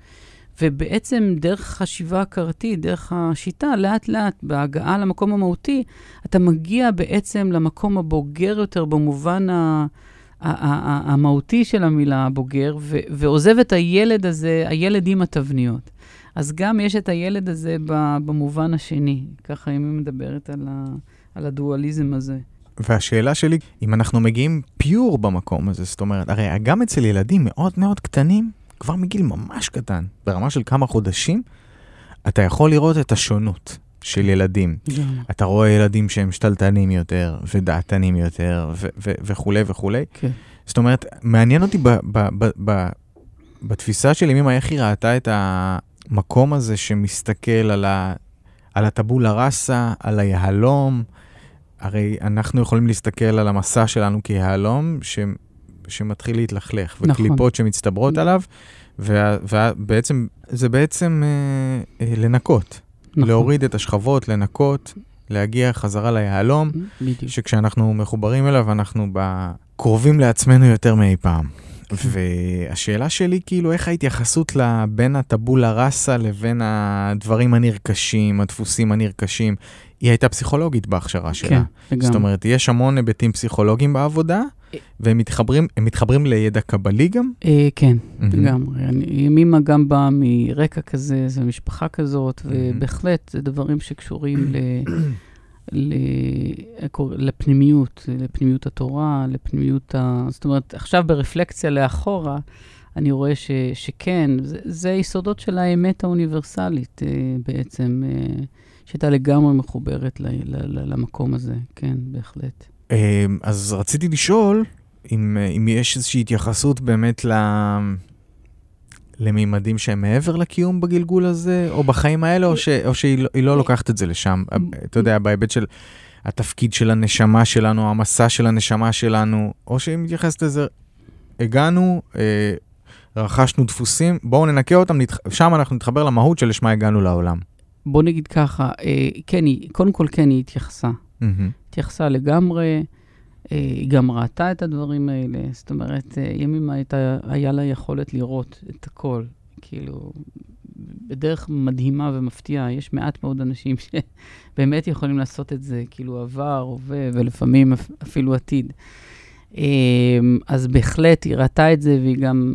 ובעצם דרך חשיבה הכרתית, דרך השיטה, לאט-לאט, בהגעה למקום המהותי, אתה מגיע בעצם למקום הבוגר יותר במובן ה... המהותי של המילה בוגר, ו- ועוזב את הילד הזה, הילד עם התבניות. אז גם יש את הילד הזה במובן השני. ככה אם היא מדברת על, ה- על הדואליזם הזה. והשאלה שלי, אם אנחנו מגיעים פיור במקום הזה, זאת אומרת, הרי גם אצל ילדים מאוד מאוד קטנים, כבר מגיל ממש קטן, ברמה של כמה חודשים, אתה יכול לראות את השונות. של ילדים. Yeah. אתה רואה ילדים שהם שתלטנים יותר, ודעתנים יותר, ו- ו- וכולי וכולי. Okay. כן. זאת אומרת, מעניין אותי ב- ב- ב- ב- בתפיסה של אמא, איך היא ראתה את המקום הזה שמסתכל על, ה- על הטבולה ראסה, על היהלום. הרי אנחנו יכולים להסתכל על המסע שלנו כיהלום, ש- שמתחיל להתלכלך, נכון. וקליפות שמצטברות עליו, ובעצם, זה בעצם אה, אה, לנקות. נכון. להוריד את השכבות, לנקות, להגיע חזרה ליהלום, שכשאנחנו מחוברים אליו, אנחנו קרובים לעצמנו יותר מאי פעם. והשאלה שלי, כאילו, איך ההתייחסות בין הטבולה ראסה לבין הדברים הנרכשים, הדפוסים הנרכשים, היא הייתה פסיכולוגית בהכשרה שלה. כן, לגמרי. זאת אומרת, יש המון היבטים פסיכולוגיים בעבודה, והם מתחברים, מתחברים לידע קבלי גם? אה, כן, לגמרי. ימימה גם באה מרקע כזה, זו משפחה כזאת, ובהחלט זה דברים שקשורים ל... לפנימיות, לפנימיות התורה, לפנימיות ה... זאת אומרת, עכשיו ברפלקציה לאחורה, אני רואה ש, שכן, זה, זה יסודות של האמת האוניברסלית אה, בעצם, אה, שהייתה לגמרי מחוברת ל, ל, ל, למקום הזה, כן, בהחלט. אז רציתי לשאול אם, אם יש איזושהי התייחסות באמת ל... למימדים שהם מעבר לקיום בגלגול הזה, או בחיים האלה, או, ש, או שהיא לא, לא לוקחת את זה לשם. אתה יודע, בהיבט של התפקיד של הנשמה שלנו, המסע של הנשמה שלנו, או שהיא מתייחסת לזה, הגענו, אה, רכשנו דפוסים, בואו ננקה אותם, נתח... שם אנחנו נתחבר למהות של לשמה הגענו לעולם. בוא נגיד ככה, אה, כן, קודם כל כן היא התייחסה. Mm-hmm. התייחסה לגמרי, היא גם ראתה את הדברים האלה. זאת אומרת, אה, ימים הייתה, היה לה יכולת לראות את הכל. כאילו, בדרך מדהימה ומפתיעה. יש מעט מאוד אנשים שבאמת יכולים לעשות את זה, כאילו עבר, הווה, ולפעמים אפילו עתיד. אה, אז בהחלט היא ראתה את זה, והיא גם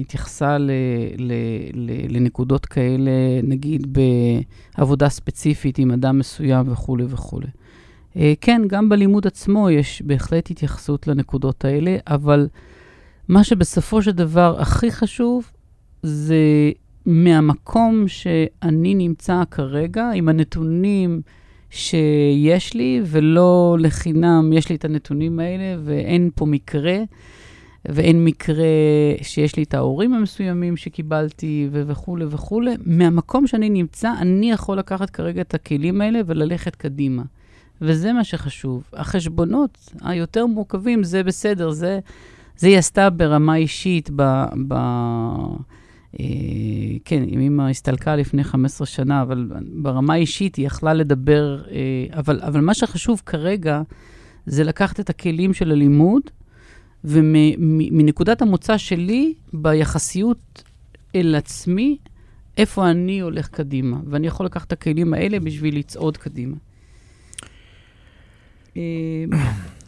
התייחסה ל, ל, ל, לנקודות כאלה, נגיד בעבודה ספציפית עם אדם מסוים וכולי וכולי. אה, כן, גם בלימוד עצמו יש בהחלט התייחסות לנקודות האלה, אבל מה שבסופו של דבר הכי חשוב זה מהמקום שאני נמצא כרגע, עם הנתונים שיש לי, ולא לחינם יש לי את הנתונים האלה, ואין פה מקרה. ואין מקרה שיש לי את ההורים המסוימים שקיבלתי ו- וכולי וכולי. מהמקום שאני נמצא, אני יכול לקחת כרגע את הכלים האלה וללכת קדימה. וזה מה שחשוב. החשבונות היותר מורכבים, זה בסדר, זה, זה היא עשתה ברמה אישית, ב... ב אה, כן, אם אמא הסתלקה לפני 15 שנה, אבל ברמה האישית היא יכלה לדבר, אה, אבל, אבל מה שחשוב כרגע זה לקחת את הכלים של הלימוד, ומנקודת המוצא שלי, ביחסיות אל עצמי, איפה אני הולך קדימה. ואני יכול לקחת את הכלים האלה בשביל לצעוד קדימה. אה,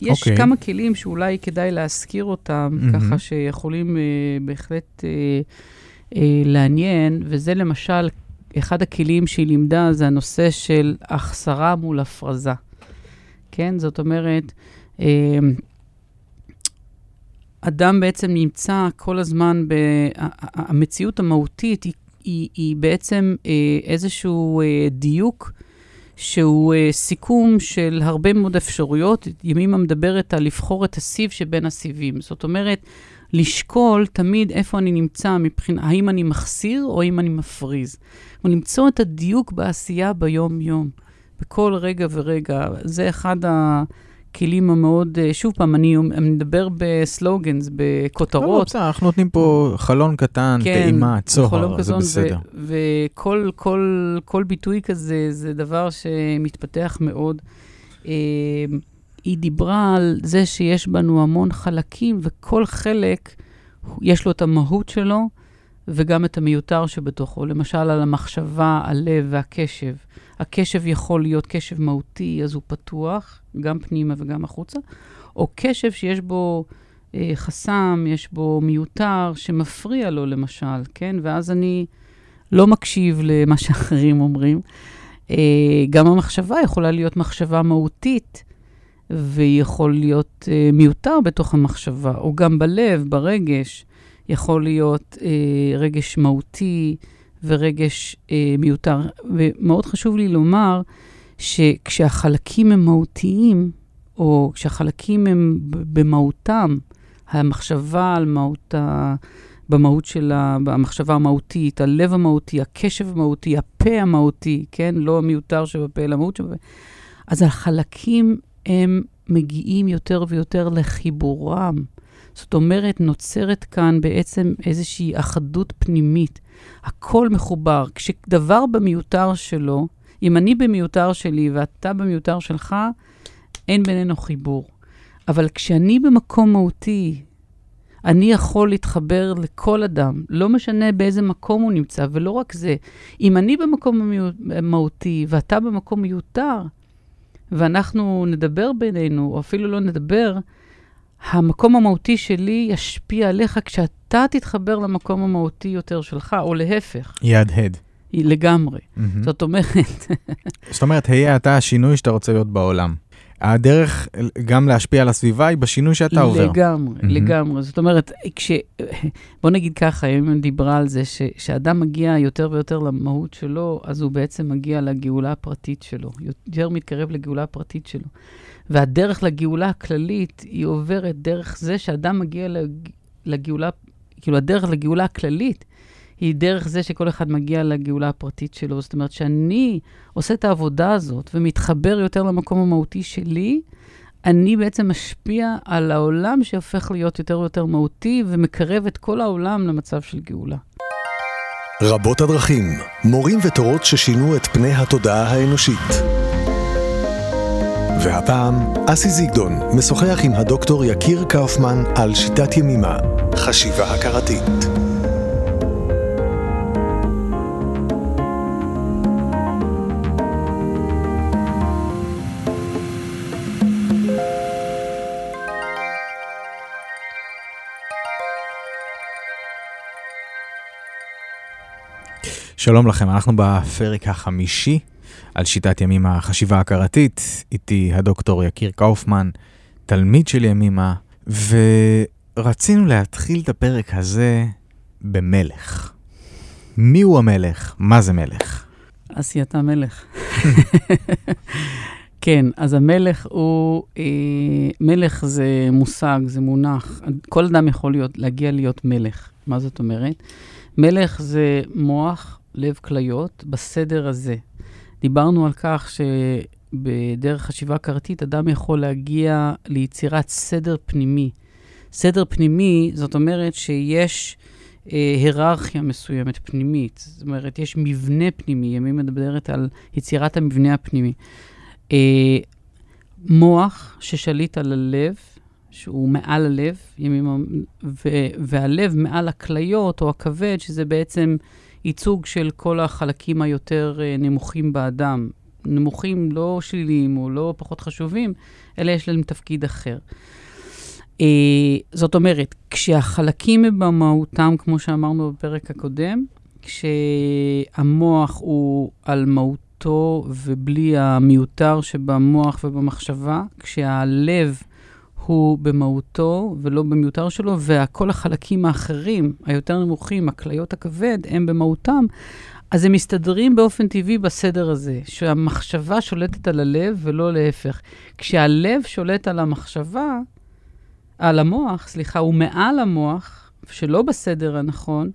יש okay. אוקיי. כמה כלים שאולי כדאי להזכיר אותם, mm-hmm. ככה שיכולים uh, בהחלט uh, uh, לעניין, וזה למשל, אחד הכלים שהיא לימדה זה הנושא של החסרה מול הפרזה. כן? זאת אומרת, uh, אדם בעצם נמצא כל הזמן, ב... המציאות המהותית היא, היא, היא בעצם uh, איזשהו uh, דיוק. שהוא uh, סיכום של הרבה מאוד אפשרויות. ימימה מדברת על לבחור את הסיב שבין הסיבים. זאת אומרת, לשקול תמיד איפה אני נמצא מבחינת, האם אני מחסיר או האם אני מפריז. ולמצוא את הדיוק בעשייה ביום-יום, בכל רגע ורגע. זה אחד ה... הכלים המאוד, אה, שוב פעם, אני, אני מדבר בסלוגנס, בכותרות. לא, לא, בסדר, אנחנו נותנים פה חלון קטן, כן, טעימה, צוהר, זה בסדר. וכל כל, כל ביטוי כזה זה דבר שמתפתח מאוד. אה, היא דיברה על זה שיש בנו המון חלקים, וכל חלק, יש לו את המהות שלו, וגם את המיותר שבתוכו. למשל, על המחשבה, הלב והקשב. הקשב יכול להיות קשב מהותי, אז הוא פתוח, גם פנימה וגם החוצה, או קשב שיש בו אה, חסם, יש בו מיותר, שמפריע לו למשל, כן? ואז אני לא מקשיב למה שאחרים אומרים. אה, גם המחשבה יכולה להיות מחשבה מהותית, ויכול להיות אה, מיותר בתוך המחשבה, או גם בלב, ברגש, יכול להיות אה, רגש מהותי. ורגש אה, מיותר. ומאוד חשוב לי לומר שכשהחלקים הם מהותיים, או כשהחלקים הם במהותם, המחשבה על מהות ה... במהות של המחשבה המהותית, הלב המהותי, הקשב המהותי, הפה המהותי, כן? לא המיותר שבפה, אלא המהות שבפה. אז החלקים הם מגיעים יותר ויותר לחיבורם. זאת אומרת, נוצרת כאן בעצם איזושהי אחדות פנימית. הכל מחובר. כשדבר במיותר שלו, אם אני במיותר שלי ואתה במיותר שלך, אין בינינו חיבור. אבל כשאני במקום מהותי, אני יכול להתחבר לכל אדם, לא משנה באיזה מקום הוא נמצא, ולא רק זה. אם אני במקום מהותי ואתה במקום מיותר, ואנחנו נדבר בינינו, או אפילו לא נדבר, המקום המהותי שלי ישפיע עליך כשאתה תתחבר למקום המהותי יותר שלך, או להפך. יהדהד. לגמרי. Mm-hmm. זאת אומרת... זאת אומרת, היה אתה השינוי שאתה רוצה להיות בעולם. הדרך גם להשפיע על הסביבה היא בשינוי שאתה עובר. לגמרי, mm-hmm. לגמרי. זאת אומרת, כש... בוא נגיד ככה, אם דיברה על זה, שאדם מגיע יותר ויותר למהות שלו, אז הוא בעצם מגיע לגאולה הפרטית שלו, יותר מתקרב לגאולה הפרטית שלו. והדרך לגאולה הכללית, היא עוברת דרך זה שאדם מגיע לגאולה, כאילו הדרך לגאולה הכללית, היא דרך זה שכל אחד מגיע לגאולה הפרטית שלו. זאת אומרת, שאני עושה את העבודה הזאת ומתחבר יותר למקום המהותי שלי, אני בעצם משפיע על העולם שהופך להיות יותר ויותר מהותי ומקרב את כל העולם למצב של גאולה. רבות הדרכים, מורים ותורות ששינו את פני התודעה האנושית. והפעם, אסי זיגדון משוחח עם הדוקטור יקיר קאופמן על שיטת ימימה, חשיבה הכרתית. שלום לכם, אנחנו בפרק החמישי על שיטת ימימה, החשיבה הכרתית. איתי הדוקטור יקיר קאופמן, תלמיד של ימימה, ורצינו להתחיל את הפרק הזה במלך. מי הוא המלך? מה זה מלך? עשיית המלך. כן, אז המלך הוא, אה, מלך זה מושג, זה מונח. כל אדם יכול להיות, להגיע להיות מלך. מה זאת אומרת? מלך זה מוח, לב כליות, בסדר הזה. דיברנו על כך בדרך חשיבה הכרתית, אדם יכול להגיע ליצירת סדר פנימי. סדר פנימי, זאת אומרת שיש אה, היררכיה מסוימת פנימית. זאת אומרת, יש מבנה פנימי, ימי מדברת על יצירת המבנה הפנימי. אה, מוח ששליט על הלב, שהוא מעל הלב, ימים, ו, והלב מעל הכליות או הכבד, שזה בעצם ייצוג של כל החלקים היותר אה, נמוכים באדם. נמוכים, לא שליליים או לא פחות חשובים, אלא יש להם תפקיד אחר. Uh, זאת אומרת, כשהחלקים הם במהותם, כמו שאמרנו בפרק הקודם, כשהמוח הוא על מהותו ובלי המיותר שבמוח ובמחשבה, כשהלב הוא במהותו ולא במיותר שלו, וכל החלקים האחרים, היותר נמוכים, הכליות הכבד, הם במהותם, אז הם מסתדרים באופן טבעי בסדר הזה, שהמחשבה שולטת על הלב ולא להפך. כשהלב שולט על המחשבה, על המוח, סליחה, הוא מעל המוח, שלא בסדר הנכון,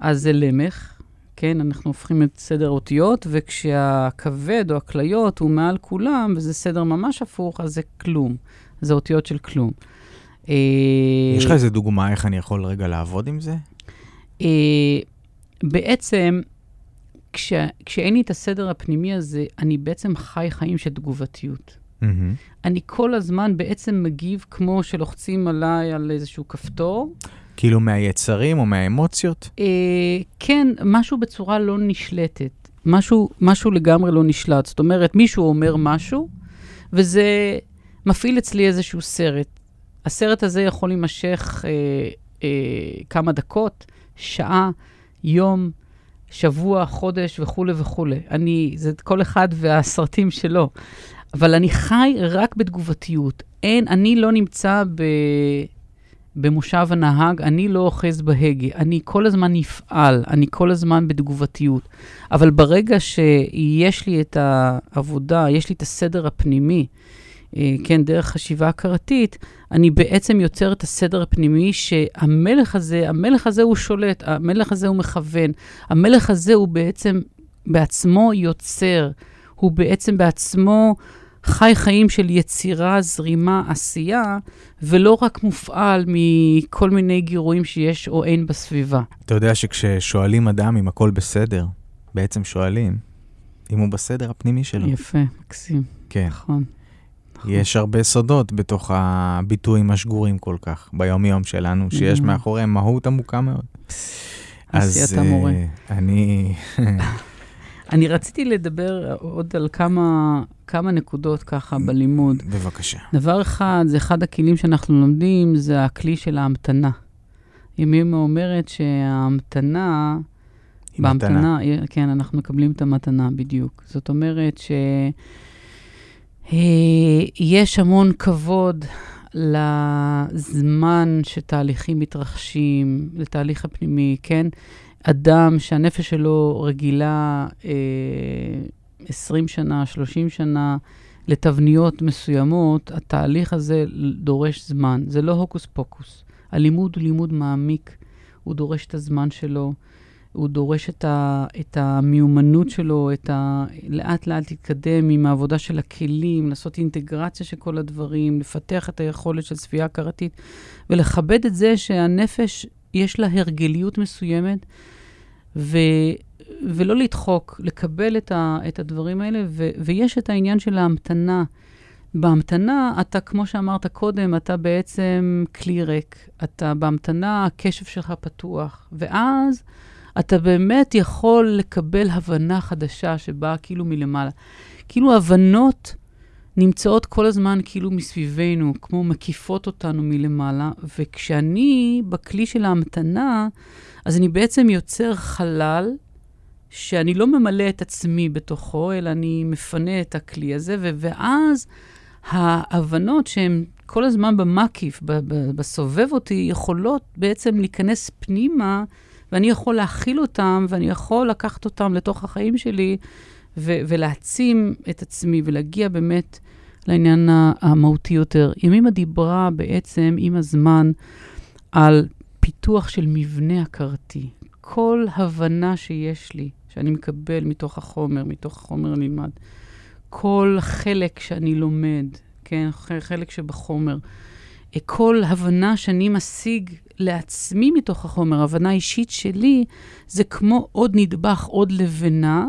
אז זה למך, כן, אנחנו הופכים את סדר האותיות, וכשהכבד או הכליות הוא מעל כולם, וזה סדר ממש הפוך, אז זה כלום. זה אותיות של כלום. אה, יש לך איזה דוגמה איך אני יכול רגע לעבוד עם זה? אה, בעצם, כש, כשאין לי את הסדר הפנימי הזה, אני בעצם חי חיים של תגובתיות. Mm-hmm. אני כל הזמן בעצם מגיב כמו שלוחצים עליי על איזשהו כפתור. כאילו מהיצרים או מהאמוציות? אה, כן, משהו בצורה לא נשלטת. משהו, משהו לגמרי לא נשלט. זאת אומרת, מישהו אומר משהו, וזה מפעיל אצלי איזשהו סרט. הסרט הזה יכול להימשך אה, אה, כמה דקות, שעה, יום, שבוע, חודש וכולי וכולי. אני, זה כל אחד והסרטים שלו. אבל אני חי רק בתגובתיות. אין, אני לא נמצא ב... במושב הנהג, אני לא אוחז בהגה, אני כל הזמן נפעל, אני כל הזמן בתגובתיות. אבל ברגע שיש לי את העבודה, יש לי את הסדר הפנימי, כן, דרך חשיבה הכרתית, אני בעצם יוצר את הסדר הפנימי שהמלך הזה, המלך הזה הוא שולט, המלך הזה הוא מכוון, המלך הזה הוא בעצם בעצמו יוצר, הוא בעצם בעצמו חי חיים של יצירה, זרימה, עשייה, ולא רק מופעל מכל מיני גירויים שיש או אין בסביבה. אתה יודע שכששואלים אדם אם הכל בסדר, בעצם שואלים אם הוא בסדר הפנימי שלו. יפה, מקסים. כן. נכון. יש הרבה סודות בתוך הביטויים השגורים כל כך, ביום-יום שלנו, שיש mm-hmm. מאחוריהם מהות עמוקה מאוד. אז. Uh, אני... אני רציתי לדבר עוד על כמה, כמה נקודות ככה בלימוד. בבקשה. דבר אחד, זה אחד הכלים שאנחנו לומדים, זה הכלי של ההמתנה. ימימה אומרת שההמתנה... בהמתנה, מתנה. כן, אנחנו מקבלים את המתנה, בדיוק. זאת אומרת ש... אה, יש המון כבוד לזמן שתהליכים מתרחשים, לתהליך הפנימי, כן? אדם שהנפש שלו רגילה אה, 20 שנה, 30 שנה, לתבניות מסוימות, התהליך הזה דורש זמן. זה לא הוקוס פוקוס. הלימוד הוא לימוד מעמיק, הוא דורש את הזמן שלו. הוא דורש את, ה, את המיומנות שלו, את ה... לאט לאט להתקדם עם העבודה של הכלים, לעשות אינטגרציה של כל הדברים, לפתח את היכולת של צפייה הכרתית, ולכבד את זה שהנפש, יש לה הרגליות מסוימת, ו, ולא לדחוק, לקבל את, ה, את הדברים האלה, ו, ויש את העניין של ההמתנה. בהמתנה, אתה, כמו שאמרת קודם, אתה בעצם כלי ריק. אתה בהמתנה, הקשב שלך פתוח. ואז אתה באמת יכול לקבל הבנה חדשה שבאה כאילו מלמעלה. כאילו הבנות נמצאות כל הזמן כאילו מסביבנו, כמו מקיפות אותנו מלמעלה, וכשאני בכלי של ההמתנה, אז אני בעצם יוצר חלל שאני לא ממלא את עצמי בתוכו, אלא אני מפנה את הכלי הזה, ואז ההבנות שהן כל הזמן במקיף, בסובב אותי, יכולות בעצם להיכנס פנימה ואני יכול להכיל אותם, ואני יכול לקחת אותם לתוך החיים שלי, ו- ולהעצים את עצמי, ולהגיע באמת לעניין המהותי יותר. ימימה דיברה בעצם עם הזמן על פיתוח של מבנה הכרתי. כל הבנה שיש לי, שאני מקבל מתוך החומר, מתוך החומר הנלמד, כל חלק שאני לומד, כן, חלק שבחומר. כל הבנה שאני משיג לעצמי מתוך החומר, הבנה אישית שלי, זה כמו עוד נדבך, עוד לבנה,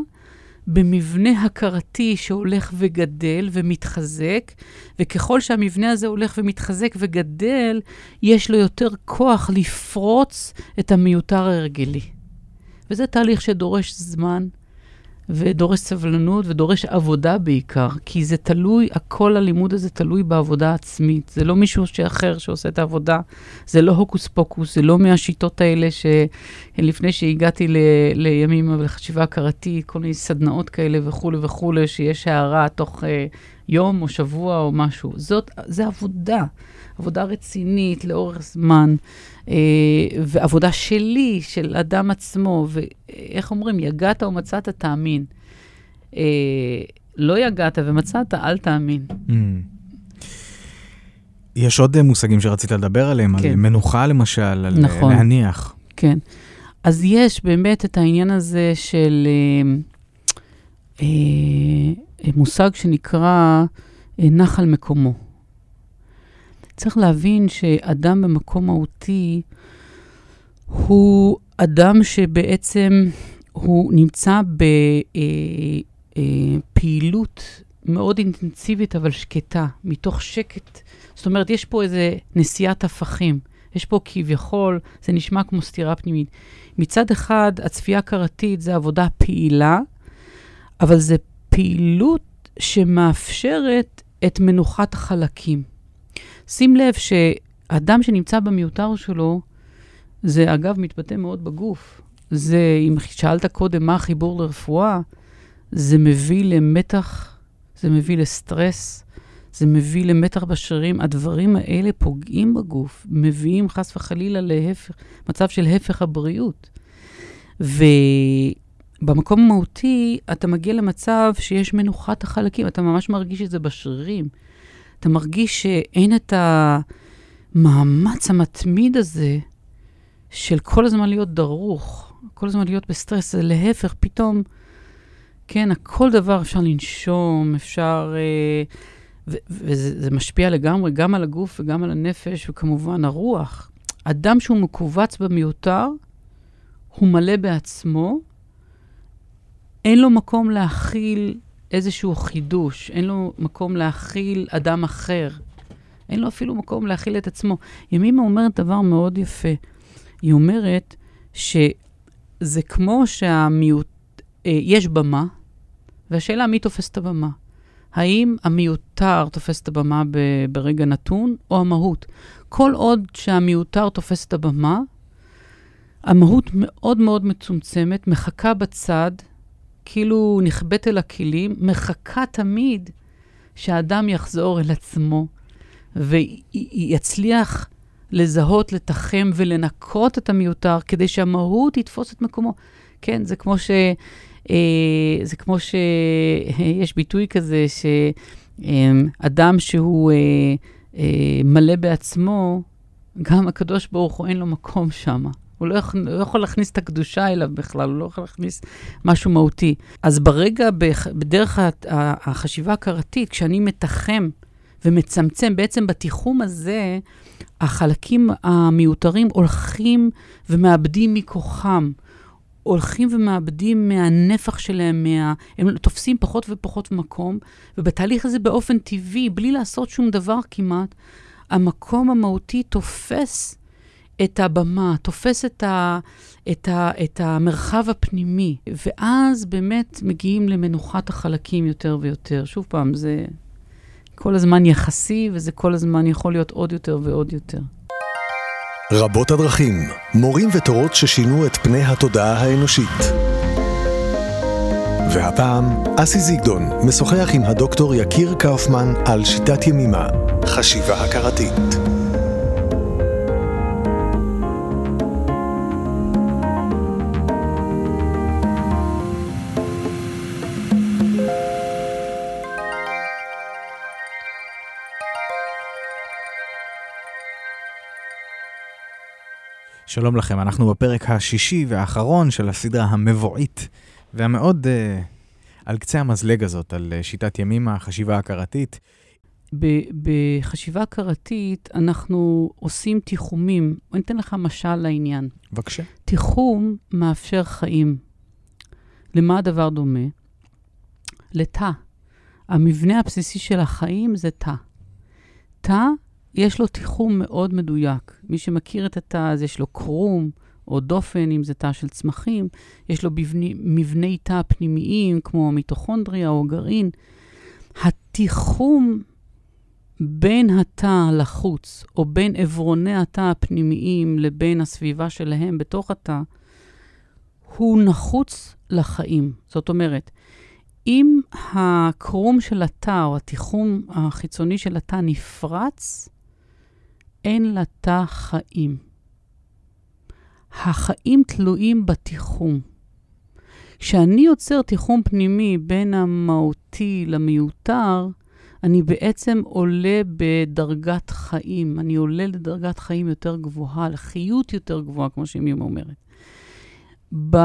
במבנה הכרתי שהולך וגדל ומתחזק, וככל שהמבנה הזה הולך ומתחזק וגדל, יש לו יותר כוח לפרוץ את המיותר ההרגלי. וזה תהליך שדורש זמן, ודורש סבלנות ודורש עבודה בעיקר, כי זה תלוי, הכל הלימוד הזה תלוי בעבודה עצמית. זה לא מישהו אחר שעושה את העבודה, זה לא הוקוס פוקוס, זה לא מהשיטות האלה שלפני שהגעתי ל, לימים ולחשיבה הכרתית, כל מיני סדנאות כאלה וכולי וכולי, שיש הערה תוך אה, יום או שבוע או משהו. זאת, זה עבודה, עבודה רצינית לאורך זמן. אה, ועבודה שלי, של אדם עצמו, ואיך אומרים, יגעת ומצאת, תאמין. אה, לא יגעת ומצאת, אל תאמין. Mm. יש עוד מושגים שרצית לדבר עליהם, כן. על מנוחה למשל, על נכון. להניח. כן. אז יש באמת את העניין הזה של אה, אה, מושג שנקרא אה, נחל מקומו. צריך להבין שאדם במקום מהותי הוא אדם שבעצם הוא נמצא בפעילות אה, מאוד אינטנסיבית, אבל שקטה, מתוך שקט. זאת אומרת, יש פה איזה נשיאת הפכים. יש פה כביכול, זה נשמע כמו סתירה פנימית. מצד אחד, הצפייה הכרתית זה עבודה פעילה, אבל זה פעילות שמאפשרת את מנוחת החלקים. שים לב שאדם שנמצא במיותר שלו, זה אגב מתבטא מאוד בגוף. זה, אם שאלת קודם מה החיבור לרפואה, זה מביא למתח, זה מביא לסטרס, זה מביא למתח בשרירים. הדברים האלה פוגעים בגוף, מביאים חס וחלילה להפך, מצב של הפך הבריאות. ובמקום המהותי, אתה מגיע למצב שיש מנוחת החלקים, אתה ממש מרגיש את זה בשרירים. אתה מרגיש שאין את המאמץ המתמיד הזה של כל הזמן להיות דרוך, כל הזמן להיות בסטרס, זה להפך, פתאום, כן, הכל דבר אפשר לנשום, אפשר... אה, וזה משפיע לגמרי גם על הגוף וגם על הנפש, וכמובן הרוח. אדם שהוא מכווץ במיותר, הוא מלא בעצמו, אין לו מקום להכיל איזשהו חידוש, אין לו מקום להכיל אדם אחר. אין לו אפילו מקום להכיל את עצמו. ימימה אומרת דבר מאוד יפה. היא אומרת שזה כמו שהמיעוט, אה, יש במה, והשאלה מי תופס את הבמה. האם המיותר תופס את הבמה ב, ברגע נתון, או המהות? כל עוד שהמיותר תופס את הבמה, המהות מאוד מאוד מצומצמת, מחכה בצד, כאילו נכבאת אל הכלים, מחכה תמיד שהאדם יחזור אל עצמו ויצליח לזהות, לתחם ולנקות את המיותר כדי שהמהות יתפוס את מקומו. כן, זה כמו ש... אה, זה כמו שיש ביטוי כזה, שאדם שהוא אה, אה, מלא בעצמו, גם הקדוש ברוך הוא אין לו מקום שם. הוא לא יכול, לא יכול להכניס את הקדושה אליו בכלל, הוא לא יכול להכניס משהו מהותי. אז ברגע, בדרך החשיבה הכרתית, כשאני מתחם ומצמצם, בעצם בתיחום הזה, החלקים המיותרים הולכים ומאבדים מכוחם. הולכים ומאבדים מהנפח שלהם, מה... הם תופסים פחות ופחות מקום, ובתהליך הזה באופן טבעי, בלי לעשות שום דבר כמעט, המקום המהותי תופס את הבמה, תופס את, ה, את, ה, את המרחב הפנימי, ואז באמת מגיעים למנוחת החלקים יותר ויותר. שוב פעם, זה כל הזמן יחסי, וזה כל הזמן יכול להיות עוד יותר ועוד יותר. רבות הדרכים, מורים ותורות ששינו את פני התודעה האנושית. והפעם, אסי זיגדון משוחח עם הדוקטור יקיר קאופמן על שיטת ימימה, חשיבה הכרתית. שלום לכם, אנחנו בפרק השישי והאחרון של הסדרה המבועית והמאוד uh, על קצה המזלג הזאת, על אה, שיטת ימימה, החשיבה ההכרתית. בחשיבה הכרתית אנחנו עושים תיחומים. אני אתן לך משל לעניין. בבקשה. תיחום מאפשר חיים. למה הדבר דומה? לתא. המבנה הבסיסי של החיים זה תא. תא, יש לו תיחום מאוד מדויק. מי שמכיר את התא, אז יש לו קרום או דופן, אם זה תא של צמחים. יש לו מבני, תא פנימיים, כמו מיטוכונדריה או גרעין. התיחום בין התא לחוץ, או בין עברוני התא הפנימיים לבין הסביבה שלהם בתוך התא, הוא נחוץ לחיים. זאת אומרת, אם הקרום של התא, או התיחום החיצוני של התא נפרץ, אין לתא חיים. החיים תלויים בתיחום. כשאני יוצר תיחום פנימי בין המהותי למיותר, אני בעצם עולה בדרגת חיים. אני עולה לדרגת חיים יותר גבוהה, לחיות יותר גבוהה, כמו שימים אומרת. ב...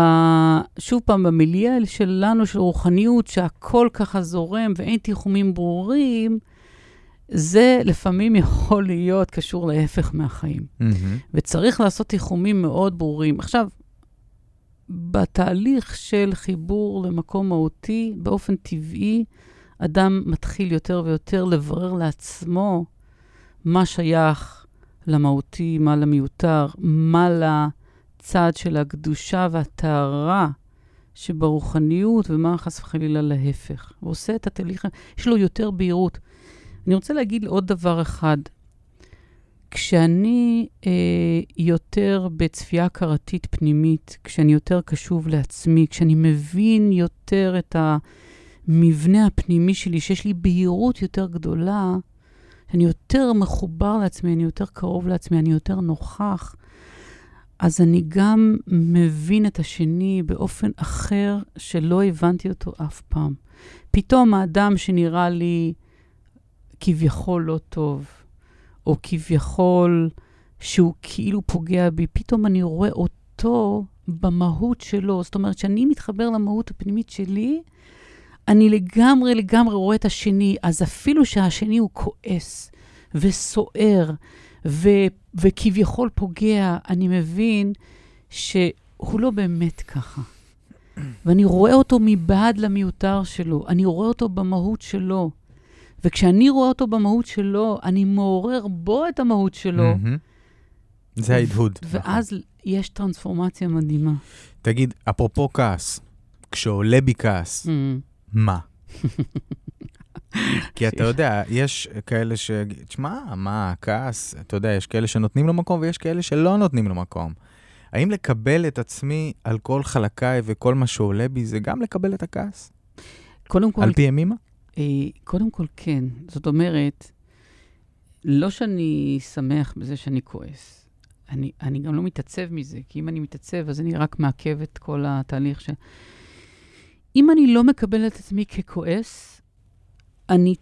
שוב פעם, במיליה שלנו, של רוחניות, שהכל ככה זורם ואין תיחומים ברורים, זה לפעמים יכול להיות קשור להפך מהחיים. Mm-hmm. וצריך לעשות תיחומים מאוד ברורים. עכשיו, בתהליך של חיבור למקום מהותי, באופן טבעי, אדם מתחיל יותר ויותר לברר לעצמו מה שייך למהותי, מה למיותר, מה לצד של הקדושה והטהרה שברוחניות, ומה חס וחלילה להפך. הוא עושה את התהליך, יש לו יותר בהירות. אני רוצה להגיד עוד דבר אחד. כשאני אה, יותר בצפייה הכרתית פנימית, כשאני יותר קשוב לעצמי, כשאני מבין יותר את המבנה הפנימי שלי, שיש לי בהירות יותר גדולה, שאני יותר מחובר לעצמי, אני יותר קרוב לעצמי, אני יותר נוכח, אז אני גם מבין את השני באופן אחר שלא הבנתי אותו אף פעם. פתאום האדם שנראה לי כביכול לא טוב, או כביכול שהוא כאילו פוגע בי, פתאום אני רואה אותו במהות שלו. זאת אומרת, כשאני מתחבר למהות הפנימית שלי, אני לגמרי לגמרי רואה את השני, אז אפילו שהשני הוא כועס וסוער ו- וכביכול פוגע, אני מבין שהוא לא באמת ככה. ואני רואה אותו מבעד למיותר שלו, אני רואה אותו במהות שלו. וכשאני רואה אותו במהות שלו, אני מעורר בו את המהות שלו. Mm-hmm. זה ההדהוד. ואז נכון. יש טרנספורמציה מדהימה. תגיד, אפרופו כעס, כשעולה בי כעס, mm-hmm. מה? כי אתה יודע, יש כאלה ש... תשמע, מה, כעס, אתה יודע, יש כאלה שנותנים לו מקום ויש כאלה שלא נותנים לו מקום. האם לקבל את עצמי על כל חלקיי וכל מה שעולה בי, זה גם לקבל את הכעס? קודם כל... על פי ימימה? אה, קודם כל, כן. זאת אומרת, לא שאני שמח בזה שאני כועס. אני, אני גם לא מתעצב מזה, כי אם אני מתעצב, אז אני רק מעכב את כל התהליך ש... אם אני לא מקבל את עצמי ככועס, אני,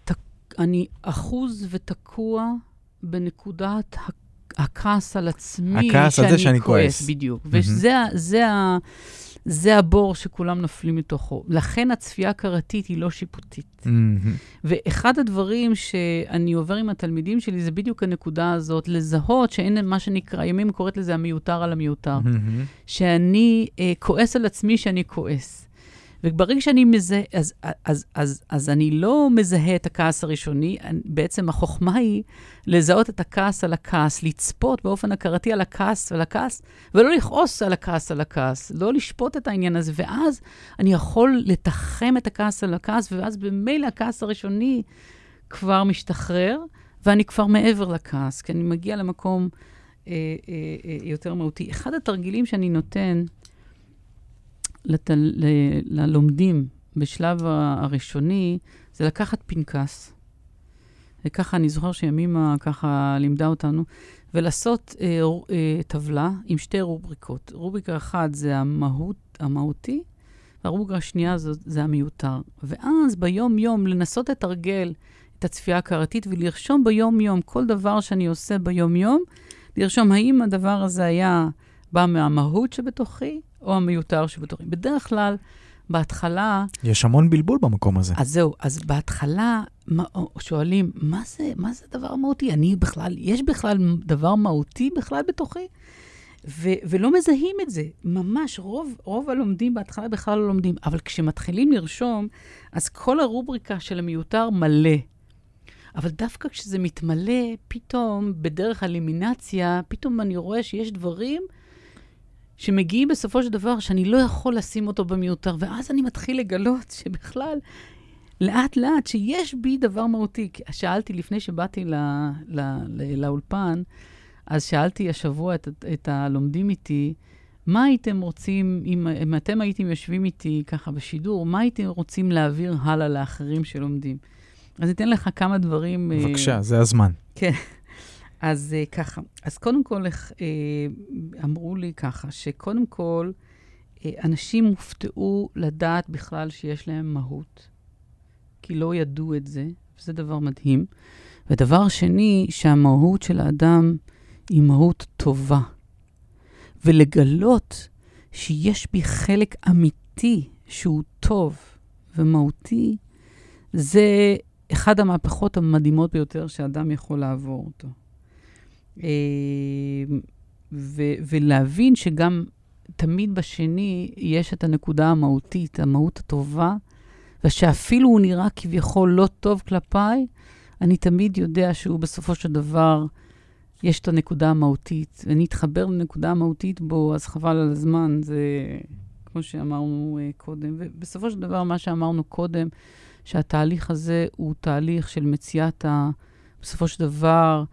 אני אחוז ותקוע בנקודת הכעס על עצמי, הכעס על זה שאני כועס. בדיוק. Mm-hmm. וזה זה, זה הבור שכולם נופלים מתוכו. לכן הצפייה ההכרתית היא לא שיפוטית. Mm-hmm. ואחד הדברים שאני עובר עם התלמידים שלי, זה בדיוק הנקודה הזאת, לזהות שאין מה שנקרא, ימימה קוראת לזה המיותר על המיותר. Mm-hmm. שאני אה, כועס על עצמי שאני כועס. וברגע שאני מזהה, אז, אז, אז, אז אז אני לא מזהה את הכעס הראשוני, בעצם החוכמה היא לזהות את הכעס על הכעס, לצפות באופן הכרתי על הכעס ועל הכעס, ולא לכעוס על הכעס על הכעס, לא לשפוט את העניין הזה, ואז אני יכול לתחם את הכעס על הכעס, ואז במילא הכעס הראשוני כבר משתחרר, ואני כבר מעבר לכעס, כי אני מגיע למקום אה, אה, אה, יותר מהותי. אחד התרגילים שאני נותן, לתל... ל... ללומדים בשלב הראשוני, זה לקחת פנקס. וככה, אני זוכר שימימה ככה לימדה אותנו, ולעשות אה, אה, טבלה עם שתי רובריקות. רובריקה אחת זה המהות, המהותי, והרובריקה השנייה זה, זה המיותר. ואז ביום-יום לנסות לתרגל את הצפייה הכרתית ולרשום ביום-יום כל דבר שאני עושה ביום-יום, לרשום האם הדבר הזה היה בא מהמהות שבתוכי, או המיותר שבתוכי. בדרך כלל, בהתחלה... יש המון בלבול במקום הזה. אז זהו, אז בהתחלה מה, שואלים, מה זה, מה זה דבר מהותי? אני בכלל, יש בכלל דבר מהותי בכלל בתוכי? ו, ולא מזהים את זה. ממש, רוב, רוב הלומדים בהתחלה בכלל לא לומדים. אבל כשמתחילים לרשום, אז כל הרובריקה של המיותר מלא. אבל דווקא כשזה מתמלא, פתאום, בדרך אלימינציה, פתאום אני רואה שיש דברים שמגיעים בסופו של דבר שאני לא יכול לשים אותו במיותר, ואז אני מתחיל לגלות שבכלל, לאט-לאט, שיש בי דבר מהותי. שאלתי לפני שבאתי לא, לא, לא, לאולפן, אז שאלתי השבוע את, את הלומדים איתי, מה הייתם רוצים, אם, אם אתם הייתם יושבים איתי ככה בשידור, מה הייתם רוצים להעביר הלאה לאחרים שלומדים? אז אתן לך כמה דברים... אה, בבקשה, uh, זה הזמן. כן. אז uh, ככה, אז קודם כל uh, אמרו לי ככה, שקודם כל, uh, אנשים הופתעו לדעת בכלל שיש להם מהות, כי לא ידעו את זה, וזה דבר מדהים. ודבר שני, שהמהות של האדם היא מהות טובה. ולגלות שיש בי חלק אמיתי שהוא טוב ומהותי, זה אחד המהפכות המדהימות ביותר שאדם יכול לעבור אותו. אה, ו- ולהבין שגם תמיד בשני יש את הנקודה המהותית, המהות הטובה, ושאפילו הוא נראה כביכול לא טוב כלפיי, אני תמיד יודע שהוא בסופו של דבר, יש את הנקודה המהותית. ואני אתחבר לנקודה המהותית בו, אז חבל על הזמן, זה כמו שאמרנו uh, קודם. ובסופו של דבר, מה שאמרנו קודם, שהתהליך הזה הוא תהליך של מציאת ה... בסופו של דבר,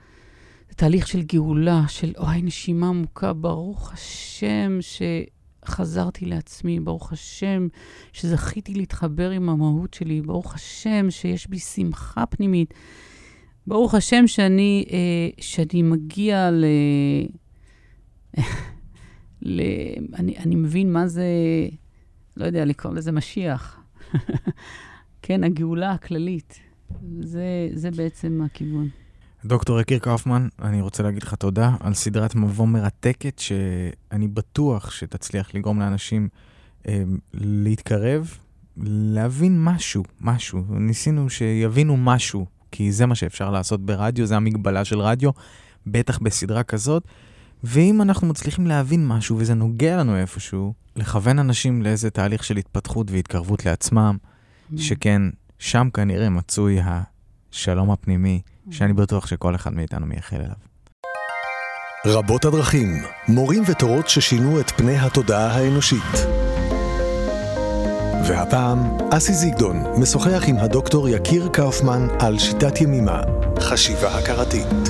זה תהליך של גאולה, של אוי, נשימה עמוקה, ברוך השם שחזרתי לעצמי, ברוך השם שזכיתי להתחבר עם המהות שלי, ברוך השם שיש בי שמחה פנימית, ברוך השם שאני, אה, שאני מגיע ל... ל... אני, אני מבין מה זה, לא יודע, לקרוא לזה משיח. כן, הגאולה הכללית. זה, זה בעצם הכיוון. דוקטור יקיר קאופמן, אני רוצה להגיד לך תודה על סדרת מבוא מרתקת, שאני בטוח שתצליח לגרום לאנשים אה, להתקרב, להבין משהו, משהו. ניסינו שיבינו משהו, כי זה מה שאפשר לעשות ברדיו, זה המגבלה של רדיו, בטח בסדרה כזאת. ואם אנחנו מצליחים להבין משהו וזה נוגע לנו איפשהו, לכוון אנשים לאיזה תהליך של התפתחות והתקרבות לעצמם, שכן, שם כנראה מצוי השלום הפנימי, שאני בטוח שכל אחד מאיתנו מייחל אליו. רבות הדרכים, מורים ותורות ששינו את פני התודעה האנושית. והפעם, אסי זיגדון משוחח עם הדוקטור יקיר קאופמן על שיטת ימימה, חשיבה הכרתית.